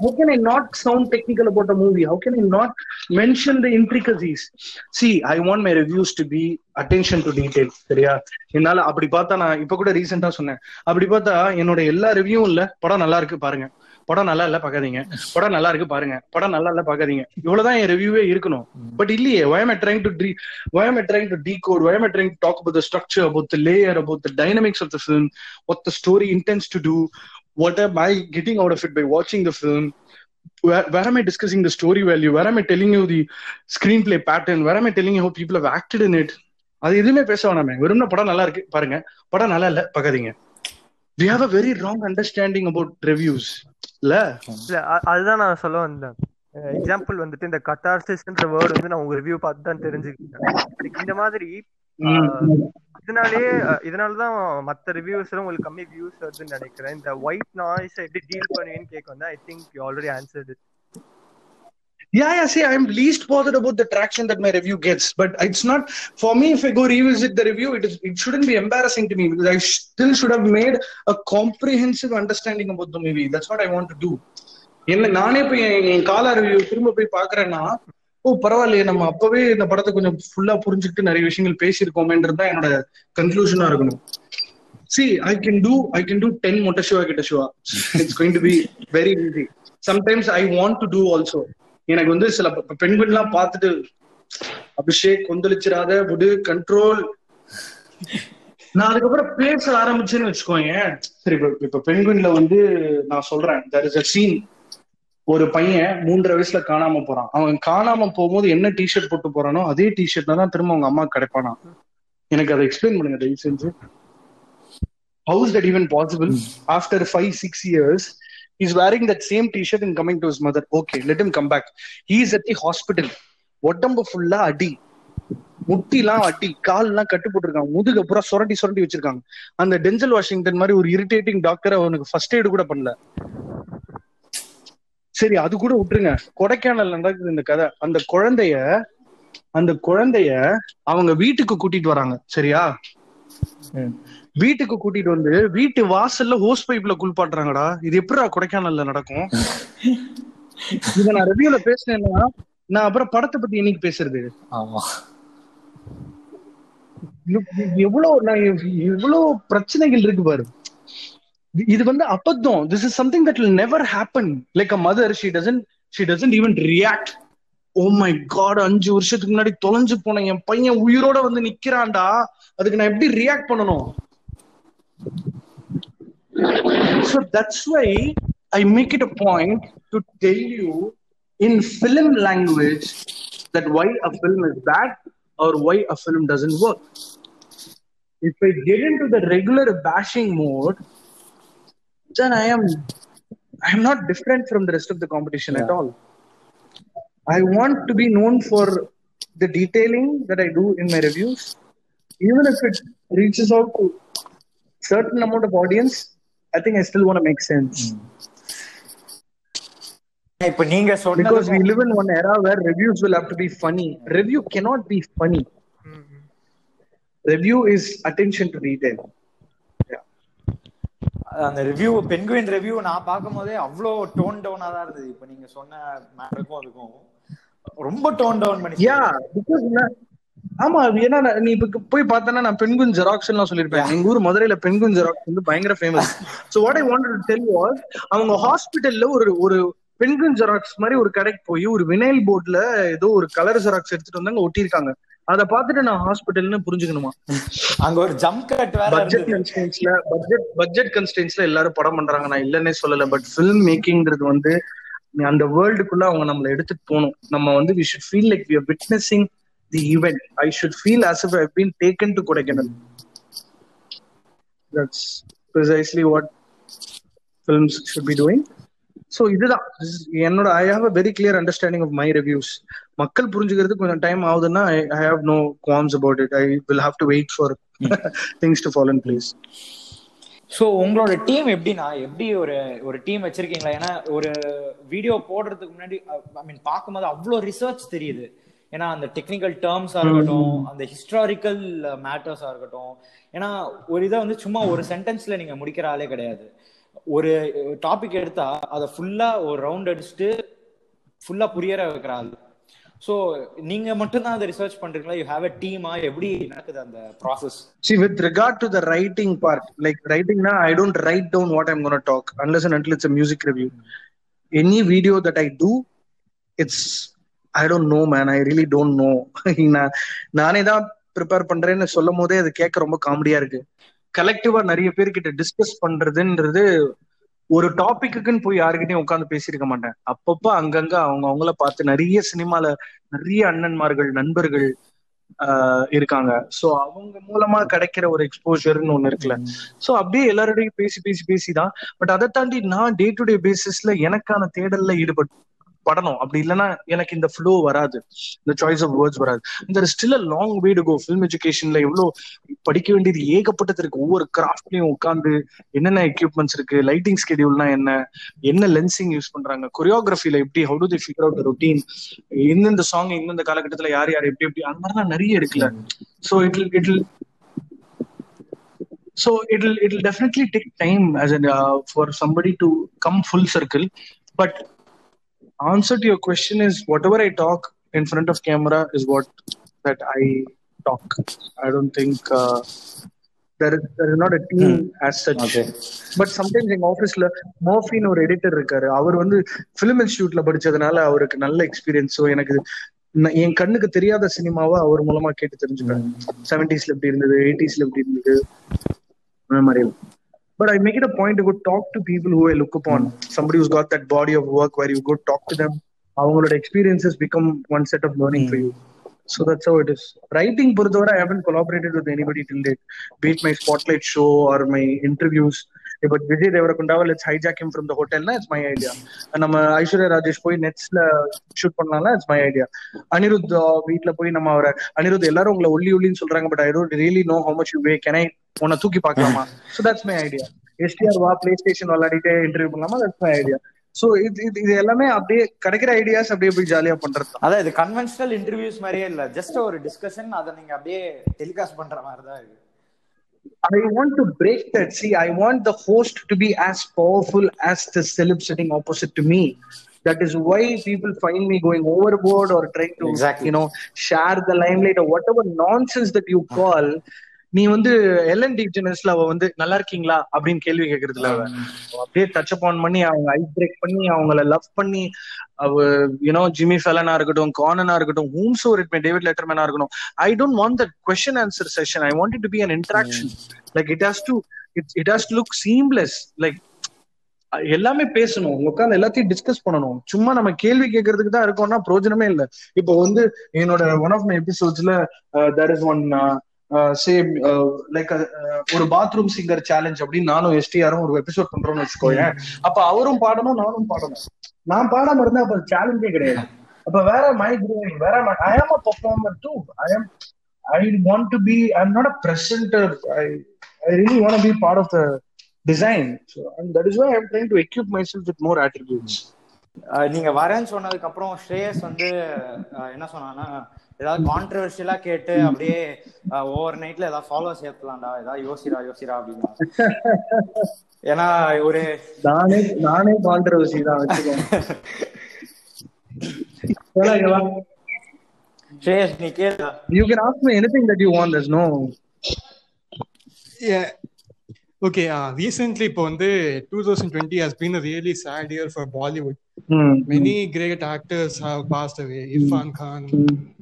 how can I not sound technical about a movie? How can I not mention the intricacies? See, I want my reviews to be attention to detail. சரியா என்னால அப்படி பார்த்தா நான் இப்ப கூட ரீசெண்டா சொன்னேன் அப்படி பார்த்தா என்னோட எல்லா ரிவ்யூவும் இல்ல படம் நல்லா இருக்கு பாருங்க படம் நல்லா இல்ல பாக்காதீங்க படம் நல்லா இருக்கு பாருங்க படம் நல்லா இல்ல பாக்காதீங்க இவ்வளவுதான் என் ரிவ்யூவே இருக்கணும் பட் இல்லையே I trying to decode why am I trying to talk about the structure about the layer about the dynamics of the film what the story intends to do what am I getting out of it by watching the film? Where, where am I discussing the story value? Where am I telling you the screenplay pattern? Where am I telling you how people have acted in it? அது எதுவுமே பேச வேணாமே வெறும்னா படம் நல்லா இருக்கு பாருங்க படம் நல்லா இல்ல பார்க்காதீங்க we have a very wrong understanding about reviews இல்ல இல்ல அதுதான் நான் சொல்ல வந்தேன். எக்ஸாம்பிள் வந்துட்டு இந்த கத்தார்சிஸ்ன்ற வேர்ட் வந்து நான் உங்க ரிவ்யூ பார்த்து தான் தெரிஞ்சுக்கிட்டேன். இந்த மாதிரி ஆஹ், இதனாலே அஹ், இதனாலதான் மத்த ரிவ்யூஸ்ல உங்களுக்கு கம்மி வியூஸ் வருதுன்னு நினைக்கிறேன். இந்த ஒயிட் நாய்ஸ் எப்படி டீல் பண்ணுவீங்கன்னு கேட்க வந்தா I think you already answered Yeah, yeah. See, I'm least bothered about the traction that my review gets, but it's not for me. If I go revisit the review, it is it shouldn't be embarrassing to me because I still should have made a comprehensive understanding about the movie. That's what I want to do. என்ன நானே போய் என் காலா review திரும்ப போய் பாக்குறேன்னா ஓ பரவாயில்லையே நம்ம அப்பவே இந்த படத்தை கொஞ்சம் ஃபுல்லா புரிஞ்சுக்கிட்டு நிறைய விஷயங்கள் பேசியிருக்கோமேன்றது தான் என்னோட கன்க்ளூஷனா இருக்கணும் see See, I can do I can do 10 கிட்ட Kitashua. It's going to be very easy sometimes I want to do also எனக்கு வந்து சில பெ- பெண்கள்லாம் பார்த்துட்டு அபிஷேக் கொந்தளிச்சிராத விடு கண்ட்ரோல் நான் அதுக்கப்புறம் பேச ஆரம்பிச்சேன்னு வச்சுக்கோங்க சரி இப்ப பெண்குயின்ல வந்து நான் சொல்றேன். There is a scene. ஒரு பையன் மூன்றரை வயசுல காணாம போறான். அவன் காணாம போகும்போது என்ன டிஷர்ட் போட்டு போறானோ அதே டிஷர்ட்ல தான் திரும்ப அவங்க அம்மா கிடைப்பானா? எனக்கு அதை எக்ஸ்பிளைன் பண்ணுங்க தயவு செஞ்சு. How is that even possible? After five six his wearing that same T-shirt in coming to his mother okay let him come back he's at the hospital உடம்பு ஃபுல்லா அடி. முட்டிலாம் அடி. கால்லாம் கட்டு போட்டிருக்காங்க முதுக பூரா சுரண்டி சுரண்டி வச்சிருக்காங்க. அந்த டெஞ்சல் வாஷிங்டன் மாதிரி ஒரு இரிட்டேட்டிங் டாக்டர் அவனுக்கு ஃபர்ஸ்ட் எய்டு கூட பண்ணல. சரி அது கூட விட்டுருங்க. கொடைக்கானல் நடக்குது இந்த கதை. அந்த குழந்தைய அந்த குழந்தைய அவங்க வீட்டுக்கு கூட்டிட்டு வராங்க. சரியா? வீட்டுக்கு கூட்டிட்டு வந்து வீட்டு வாசல்ல ஹோஸ் பைப்ல குளிப்பாட்டுறாங்கடா இது எப்படிடா கொடைக்கானல்ல நடக்கும்? இத நான் ரிவ்யூல பேசினேன்னா நான் அப்புறம் படத்தை பத்தி என்னைக்கு பேசுறது? ஆமா. எவ்வளவு நான் எவ்- எவ்வளவு பிரச்சனைகள் இருக்கு பாரு. இது- இது வந்து அபத்தம். This is something that will never happen like a mother she doesn't she doesn't even react oh my God அஞ்சு வருஷத்துக்கு முன்னாடி தொலைஞ்சு போன என் பையன் உயிரோட வந்து நிக்கிறான்டா. அதுக்கு நான் எப்படி ரியாக்ட் பண்ணணும்? So that's why I make it a point to tell you in film language that why a film is bad or why a film doesn't work. If I get into the regular bashing mode, then I am I am not different from the rest of the competition at all. I want to be known for the detailing that I do in my reviews, even if it reaches out to certain amount of audience. I think I still want to make sense இப்ப நீங்க because we சொன்னது live in one era where reviews will have to be funny. Review cannot be funny. Review is attention to detail. அந்த review Penguin review நான் பார்க்கும் போதே அவ்வளோ tone டவுனா தான் இருந்தது இப்ப நீங்க சொன்ன மேட்டருக்கும் அதுக்கும் ரொம்ப டோன் டவுன் பண்ணி Yeah, because நான்- ஆமா ஏன்னா நீ இப்ப போய் பார்த்தனா நான் பெண்குன் ஜெராக்ஸ் எல்லாம் சொல்லிருப்பேன் எங்க ஊர் மதுரையில பெண்குன் ஜெராக்ஸ் வந்து பயங்கர famous so what I wanted to tell was அவங்க ஹாஸ்பிடல்ல ஒரு ஒரு பெண்குன் ஜெராக்ஸ் மாதிரி ஒரு கடைக்கு போய் ஒரு வினைல் போர்ட்ல ஏதோ ஒரு கலர் ஜெராக்ஸ் எடுத்துட்டு வந்தாங்க ஒட்டியிருக்காங்க. அதை பார்த்துட்டு நான் ஹாஸ்பிட்டல்னு புரிஞ்சுக்கணுமா? அங்க ஒரு ஜம்ப் கட் வேற பட்ஜெட் கன்ஸ்டன்ஸ்ல பட்ஜெட் பட்ஜெட் கன்ஸ்டன்ஸ்ல எல்லாரும் படம் பண்றாங்க. நான் இல்லன்னே சொல்லல பட் ஃபில்ம் மேக்கிங்கிறது வந்து அந்த வேர்ல்டுக்குள்ள அவங்க நம்மள எடுத்துட்டு போகணும். நம்ம வந்து we should feel like we are witnessing the event I should feel as if I been taken to Kodaikanal that's precisely what films should be doing so இதுதான். என்னோட I have a very clear understanding of my reviews மக்கள் புரிஞ்சுக்கிறது கொஞ்சம் time ஆகுதுன்னா I have no qualms about it I will have to wait for things to follow in place so உங்களோட team எப்படின்னா எப்படி ஒரு ஒரு டீம் வச்சிருக்கீங்களா? ஏன்னா ஒரு வீடியோ போடுறதுக்கு முன்னாடி ஐ மீன் பார்க்கும்போது அவ்வளோ ரிசர்ச் தெரியுது. ஏன்னா அந்த டெக்னிக்கல் டேர்ம்ஸா இருக்கட்டும் அந்த ஹிஸ்டாரிக்கல் மேட்டர்ஸா இருக்கட்டும். ஏன்னா ஒரு இதை வந்து சும்மா ஒரு சென்டென்ஸ்ல நீங்க முடிக்கிற ஆளே கிடையாது. ஒரு டாபிக் எடுத்தா அதை ஃபுல்லா ஒரு ரவுண்ட் அடிச்சுட்டு ஃபுல்லா புரியற வைக்கிற ஆள். ஸோ நீங்க மட்டும் தான் அதை ரிசர்ச் பண்றீங்களா? யூ ஹேவ் அ டீமா எப்படி நடக்குது அந்த process See, with regard to the writing part, like writing now, I don't write down what I'm going to talk unless and until it's a music review. Any video that I I don't know, man. I really don't know. நான் நானே தான் prepare பண்றேன்னு சொல்லும் போதே அது கேட்க ரொம்ப காமெடியா இருக்கு. கலெக்டிவா நிறைய பேர்கிட்ட டிஸ்கஸ் பண்றதுன்றது ஒரு டாபிக்குன்னு போய் யாருக்கிட்டையும் உட்காந்து பேசியிருக்க மாட்டேன். அப்பப்ப அங்கங்க அவங்க அவங்கள பார்த்து நிறைய சினிமால நிறைய அண்ணன்மார்கள் நண்பர்கள் இருக்காங்க. சோ அவங்க மூலமா கிடைக்கிற ஒரு எக்ஸ்போஜர்னு ஒண்ணு இருக்குல்ல. சோ அப்படியே எல்லாரோடையும் பேசி பேசி பேசி தான். பட் அதை தாண்டி நான் டே டு டே பேசிஸ்ல எனக்கான தேடல்ல ஈடுபட்டு படணும். அப்படி இல்லைன்னா எனக்கு இந்த ஃப்ளோ வராது. இந்த சாய்ஸ் ஆஃப் வேர்ட்ஸ் வராது. இந்த still a long way to go film எஜுகேஷன்ல எவ்வளோ படிக்க வேண்டியது ஏகப்பட்டது இருக்கு. ஒவ்வொரு கிராஃப்ட்லயும் உட்காந்து என்னென்ன எக்யூப்மெண்ட்ஸ் இருக்கு லைட்டிங் ஸ்கெடியூல்னா என்ன என்ன லென்சிங் யூஸ் பண்றாங்க கொரியோகிராஃபில எப்படி how to the figure out routine இந்தந்த சாங் இந்தந்த காலகட்டத்துல யார் யார் எப்படி எப்படி அந்த மாதிரிலாம் நிறைய இருக்குல்ல. So it it so it'll it definitely take time as an uh, for somebody to come full circle. Answer to your question is whatever i talk in front of camera is what that i talk. I don't think uh, there is there is not a team as such. எங்க ஆபீஸ்ல மோஃபின்னு ஒரு editor இருக்காரு. அவர் வந்து film இன்ஸ்டியூட்ல படிச்சதுனால அவருக்கு நல்ல experience எனக்கு என் கண்ணுக்கு தெரியாத சினிமாவை அவர் மூலமா கேட்டு தெரிஞ்சுக்கிறேன் செவன்டிஸ்ல எப்படி இருந்தது எயிட்டிஸ்ல எப்படி இருந்தது அந்த மாதிரி. but I make it a point to go talk to people who I look upon somebody who's got that body of work where you go talk to them அவங்களோட experiences become one set of learning for you so that's how it is writing பொறுத்தவரை I haven't collaborated with anybody till date be it my spotlight show or my interviews இப்ப Vijay தேவரகுண்டாவோ let's hijack him from the ஹோட்டல்னா it's my idea நம்ம ஐஸ்வர்யா ராஜேஷ் போய் நெட்ஸ்ல shoot பண்ணலாம்னா it's my idea Anirudh வீட்டுல வீட்ல போய் நம்ம அவரை அனிருத் எல்லாரும் உங்களை ஒல்லி ஒல்லின்னு சொல்றாங்க but I don't really know how much you weigh can I உன்னை தூக்கி பார்க்கலாமா? So that's my idea STR வா பிளே ஸ்டேஷன் விளையாடிட்டே இன்டர்வியூ பண்ணலாமா? தட்ஸ் மை ஐடியா சோ இது இது இது எல்லாமே அப்படியே கிடைக்கிற ஐடியாஸ் அப்படியே போய் ஜாலியா பண்றது அதான் இது கன்வென்ஷனல் இன்டர்வியூஸ் மாதிரியே இல்ல. ஜஸ்ட் ஒரு டிஸ்கஷன் அதை நீங்க அப்படியே டெலிகாஸ்ட் பண்ற மாதிரி தான் இருக்கு I want to break that. See, I want the host to be as powerful as the celeb sitting opposite to me. That is why people find me going overboard or trying to, Exactly. you know, share the limelight or whatever nonsense that you call. நீ வந்து LN D ஜெனஸ்ல அவ வந்து நல்லா இருக்கீங்களா? அப்படின்னு கேள்வி கேக்குறதுல அவ. அப்படியே டச் அப் ஆன் பண்ணி அவங்க ஐஸ் பிரேக் பண்ணி அவங்கள லவ் பண்ணி அவ யூனோ ஜிம்மி ஃபெலனா இருக்கட்டும் கார்னனா இருக்கட்டும் ஹூம்ஸ் ஒரு இட் மே டேவிட் லெட்டர்மேனா இருக்கட்டும் I don't want that question answer session I want it to be an interaction like it has to it's it has look seamless like எல்லாமே பேசணும். உட்காந்து எல்லாத்தையும் டிஸ்கஸ் பண்ணணும். சும்மா நம்ம கேள்வி கேட்கறதுக்கு தான் இருக்கோம்னா பிரயோஜனமே இல்ல. இப்போ வந்து என்னோட one of my எபிசோட்ஸ்ல there is one same like ஒரு பாத்ரூம் சிங்கர் சேலஞ்ச் அப்படின்னு நானும் எஸ்டிஆரும் ஒரு எபிசோட் பண்றோம்னு வச்சுக்கோயேன். அப்ப அவரும் பாடணும் நானும் பாடணும். நான் பாடாம இருந்தா அப்ப சேலஞ்சே கிடையாது. அப்ப வேற மை growing வேற I am a performer too I am I want to be I am not a presenter I I really want be part of the design and that is why I I'm trying to equip myself with more uh நீங்க வரேன்னு சொன்னதுக்கு அப்புறம் ஸ்ரேயஸ் வந்து என்ன சொன்னான்னா ஏதாவது கான்ட்ரவர்ஷியலா கேட்டு அப்படியே ஓவர் நைட்ல ஏதாவது ஃபாலோவர்ஸ் ஏத்தலாம்டா ஏதாவது யோசிரா யோசிரா அப்படின்னா ஏன்னா ஒரு நானே நானே கான்ட்ரவர்சி தான் ஸ்ரேயஸ் நீ கேளு You can ask me anything that you want. There's no. Yeah. Okay, uh, recently இப்போ வந்து 2020 has been a really sad year for Bollywood. Hmm. Many great actors have passed away. Irfan Khan,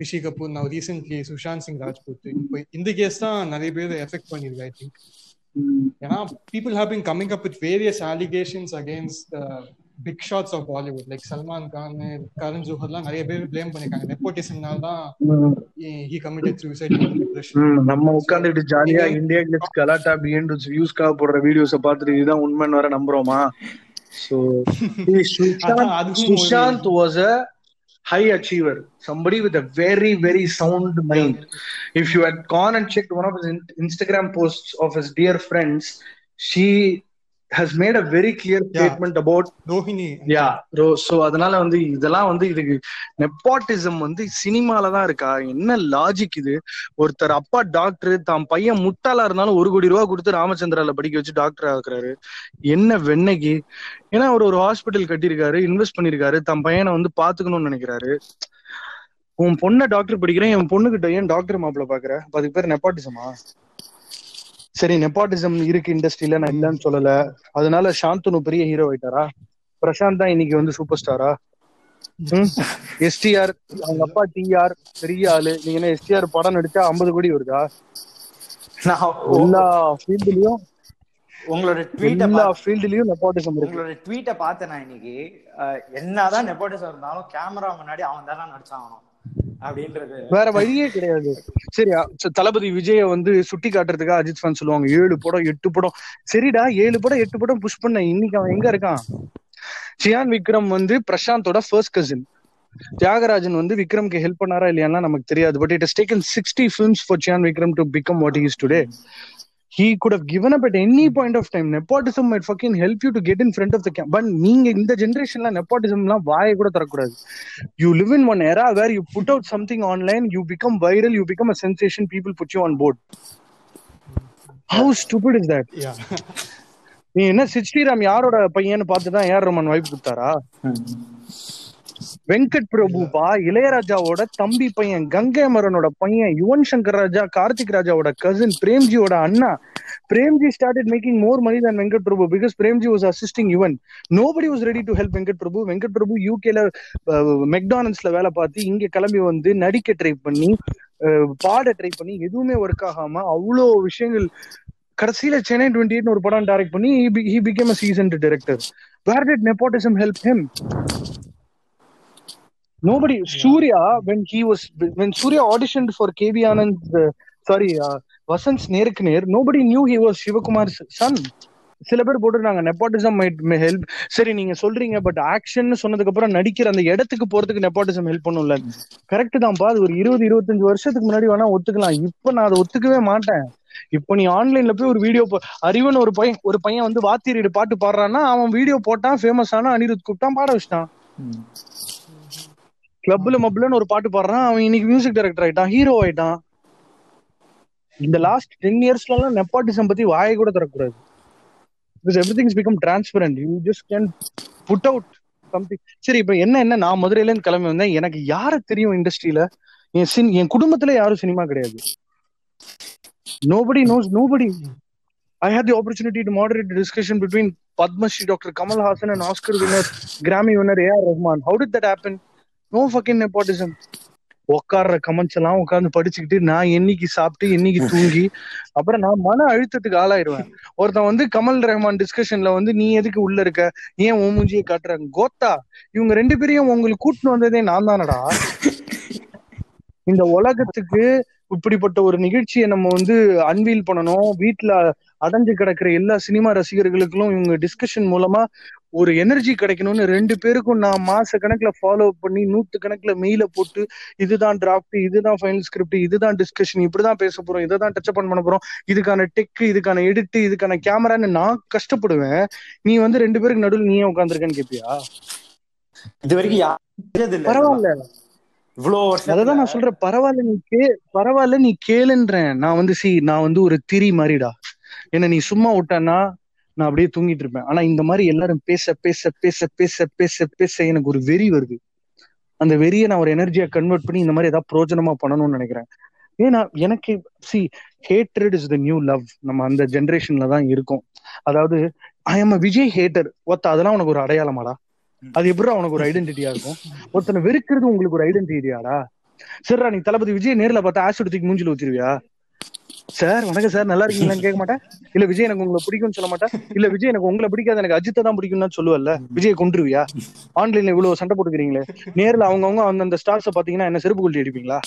Rishi Kapoor, now recently Sushant Singh Rajput. இப்போ இந்த case தான் நிறைய பேர் effect பண்ணிருக்கு I think Hmm. ஏன்னா people have been coming up with various allegations against big shots of Bollywood like Salman Khan Karan ஜோஹர்லாம் நிறைய பேர் blame பண்ணிருக்காங்க நெப்போட்டிசம்னால தான் Hmm. to depression. Hmm. நம்ம உட்காந்துட்டு ஜாலியா இந்தியா கிளிப்ஸ் கலாட்டா பிஎன் வியூஸ்க்காக போடுற வீடியோஸ பார்த்துட்டு இதுதான் உண்மைன்னு வர நம்புறோமா so Sushant was a high achiever somebody with a very very sound mind if you had gone and checked one of his in- instagram posts of his dear friends she has made a very clear statement about Rohini. Yeah so அதனால வந்து இதெல்லாம் வந்து இதுக்கு nepotism வந்து சினிமால தான் இருக்கா? என்ன லாஜிக் இது? ஒருத்தர் அப்பா டாக்டர் தான் பையன் முட்டாளா இருந்தாலும் ஒரு கோடி ரூபா கொடுத்து ராமச்சந்திரால படிக்க வச்சு டாக்டர் ஆக்குறாரு. என்ன வெண்ணைக்கு ஏன்னா அவர் ஒரு ஹாஸ்பிட்டல் கட்டியிருக்காரு இன்வெஸ்ட் பண்ணிருக்காரு தன் பையனை வந்து பாத்துக்கணும்னு நினைக்கிறாரு. உன் பொண்ணை டாக்டர் படிக்கிறேன் என் பொண்ணுகிட்ட ஏன் டாக்டர் மாப்பிள்ள பாக்குற அதுக்கு பேர் நெப்பாட்டிசமா சரி நெப்பாட்டிசம் இருக்கு இண்டஸ்ட்ரியில நான் இல்லைன்னு சொல்லல. அதனால சாந்தனு பெரிய ஹீரோ ஆயிட்டாரா? பிரசாந்த் தான் இன்னைக்கு வந்து சூப்பர் ஸ்டாரா எஸ்டிஆர் அவங்க அப்பா டிஆர் பெரிய ஆளு. நீங்க என்ன எஸ்டிஆர் படம் நடிச்சா ஐம்பது கோடி வருதா? நான் எல்லா ஃபீல்ட்லயும் உங்களோட ட்வீட்டை எல்லா ஃபீல்ட்லயும் நெப்பாட்டிசம் இருக்கு. உங்களோட ட்வீட்டை பார்த்தேன் நான் இன்னைக்கு. என்னதான் நெப்போட்டிசம் இருந்தாலும் கேமரா முன்னாடி அவன் தானே நடிச்சாகணும். வேற வழியே கிடையாது. சரி தளபதி விஜய வந்து சுட்டி காட்டுறதுக்காக அஜித் ஃபேன் சொல்லுவாங்க. ஏழு படம் எட்டு படம். சரிடா ஏழு படம் எட்டு படம் புஷ் பண்ண. இன்னைக்கு அவன் எங்க இருக்கான்? சியான் விக்ரம் வந்து பிரசாந்தோட ஃபர்ஸ்ட் கசின் தியாகராஜன் வந்து விக்ரம்க்கு ஹெல்ப் பண்ணாரா இல்லையான்னா நமக்கு தெரியாது. But it is taken sixty films for Chiyaan Vikram to become what is today he could have given up at any point of time nepotism might fucking help you to get in front of the camera but நீங்க இந்த ஜெனரேஷன்ல nepotism எல்லாம் வாயை கூட தரக்கூடாது you live in one era where you put out something online you become viral you become a sensation people put you on board how stupid is that Yeah. நீ என்ன சிஸ்டிராம் யாரோட பையன்னு பார்த்துதான் ஏஆர் ரமன் வைப் கொடுத்தாரா வெங்கட் பிரபுபா இளையராஜாவோட தம்பி பையன் கங்கை மரனோட பையன் யுவன் சங்கர் ராஜா கார்த்திக் ராஜாவோட கசின் பிரேம்ஜியோட அண்ணா. Premji started making more money than Venkat Prabhu because Premji was assisting Yuvan. Nobody was ready to help Venkat Prabhu. Venkat Prabhu யூகேல மெக்டானல்ஸ்ல வேலை பார்த்து இங்க கிளம்பி வந்து நடிக்க ட்ரை பண்ணி பாட ட்ரை பண்ணி எதுவுமே ஒர்க் ஆகாம அவ்வளோ விஷயங்கள் கடைசியில சென்னை டுவெண்ட்டி எயிட் ஒரு படம் டைரக்ட் பண்ணி he became a season director where did nepotism help him nobody surya when he was when surya auditioned for kv anand uh, sorry uh, vasant's நேருக்கு நேர் nobody knew he was சிவகுமார்'s son. சில பேர் போட்டுருந்தாங்க nepotism might help சரி நீங்க சொல்றீங்க but action சொன்னதுக்கு அப்புறம் நடிக்கிற அந்த இடத்துக்கு போறதுக்கு நெப்பாட்டிசம் ஹெல்ப் பண்ணும்ல. கரெக்ட் தான்ப்பா அது ஒரு இருபது இருபத்தஞ்சு வருஷத்துக்கு முன்னாடி வேணா ஒத்துக்கலாம். இப்ப நான் அதை ஒத்துக்கவே மாட்டேன். இப்போ நீ ஆன்லைன்ல போய் ஒரு வீடியோ அறிவன் ஒரு பையன் ஒரு பையன் வந்து வாத்தியரீடு பாட்டு பாடுறான்னா அவன் வீடியோ போட்டான் ஃபேமஸ் ஆனா அனிருத் கூப்பிட்டான் பாட வச்சிட்டான். கிளப்ல மப்லன்னு ஒரு பாட்டு பாடுறான். அவன் இன்னைக்கு மியூசிக் டைரக்டர் ஆயிட்டான். ஹீரோ ஆயிட்டான். இந்த லாஸ்ட் டென் இயர்ஸ்ல எல்லாம் நெப்பாட்டிசம் பத்தி வாயை கூட தரக்கூடாது because every things become transparent you just can put out something சரி இப்ப என்ன என்ன? நான் மதுரையில இருந்து கிளம்பி வந்தேன். எனக்கு யார தெரியும் இண்டஸ்ட்ரியில என் சின் என் குடும்பத்துல யாரும் சினிமா கிடையாது. Nobody knows nobody I had the opportunity to moderate discussion between Padmashri doctor Kamal Haasan and Oscar winner Grammy winner A R Rahman how did that happen no fucking nepotism உட்கார்ற comments எல்லாம் உட்கார்ந்து படிச்சுக்கிட்டு நான் என்னைக்கு சாப்பிட்டு என்னைக்கு தூங்கி அப்புறம் நான் மன அழுத்தத்துக்கு ஆளாயிருவேன். ஒருத்தன் வந்து கமல் ரஹ்மான் டிஸ்கஷன்ல வந்து நீ எதுக்கு உள்ள இருக்க? ஏன் உன் மூஞ்சியை காட்டுறாங்க கோத்தா இவங்க ரெண்டு பேரையும் உங்களுக்கு கூட்டின்னு வந்ததே நான் தானடா. இந்த உலகத்துக்கு இப்படிப்பட்ட ஒரு நிகழ்ச்சியை நம்ம வந்து அன்வீல் பண்ணணும். வீட்டுல அடைஞ்சு கிடக்குற எல்லா சினிமா ரசிகர்களுக்கும் இவங்க டிஸ்கஷன் மூலமா ஒரு எனர்ஜி கிடைக்கணும்னு ரெண்டு பேருக்கும் நான் மாச கணக்குல ஃபாலோ பண்ணி நூத்து கணக்குல மெயில போட்டு இதுதான் டிராஃப்ட் இதுதான் ஃபைனல் ஸ்கிரிப்ட் இதுதான் டிஸ்கஷன் இப்படிதான் பேச போறோம் இதை தான் டச் பண்ண போறோம் இதுக்கான டெக் இதுக்கான எடிட் இதுக்கான கேமரான்னு நான் கஷ்டப்படுவேன். நீ வந்து ரெண்டு பேருக்கு நடுவில் நீயே உட்காந்துருக்கேன்னு கேப்பியா? இது வரைக்கும் பரவாயில்ல. அததான் நான் சொல்றேன் பரவாயில்ல நீ கே பரவாயில்ல நீ கேளுன்றேன். நான் வந்து சி நான் வந்து ஒரு திரி மாதிரிடா என்ன நீ சும்மா விட்டானா நான் அப்படியே தூங்கிட்டு இருப்பேன். ஆனா இந்த மாதிரி எல்லாரும் பேச பேச பேச பேச பேச பேச எனக்கு ஒரு வெறி வருது. அந்த வெறியை நான் ஒரு எனர்ஜியா கன்வெர்ட் பண்ணி இந்த மாதிரி ஏதாவது பிரோஜனமா பண்ணணும்னு நினைக்கிறேன். ஏன்னா எனக்கு see hatred is the new love நம்ம அந்த ஜென்ரேஷன்ல தான் இருக்கோம். அதாவது ஐ எம் விஜய் ஹேட்டர் ஒத்த அதெல்லாம் உனக்கு ஒரு அடையாளமாடா? அது எப்படி உனக்கு ஒரு ஐடென்டிட்டியா இருக்கும்? ஒருத்தனை வெறுக்கிறது உங்களுக்கு ஒரு ஐடென்டிட்டியாடா சரிடா நீ தளபதி விஜய் நேர்ல பார்த்தா ஆசிட் தூக்கி மூஞ்சில ஊத்திருவியா? சார் வணக்கம் சார். நல்லா இருக்கீங்களான்னு கேட்க மாட்டேன். இல்ல விஜய் எனக்கு உங்களை பிடிக்கும்னு சொல்ல மாட்டேன். இல்ல விஜய் எனக்கு உங்களை பிடிக்காது. எனக்கு அஜித்தை தான் பிடிக்கும்னு சொல்லுவல்ல. விஜய் கொண்டுருவியா ஆன்லைன்ல இவ்வளவு சண்டை போட்டுக்கிறீங்களே. நேர்ல அவங்கவுங்க அந்தந்த ஸ்டார்ஸ பாத்தீங்கன்னா என்ன செருப்பு கொல்ட்டி அடிப்பீங்களா?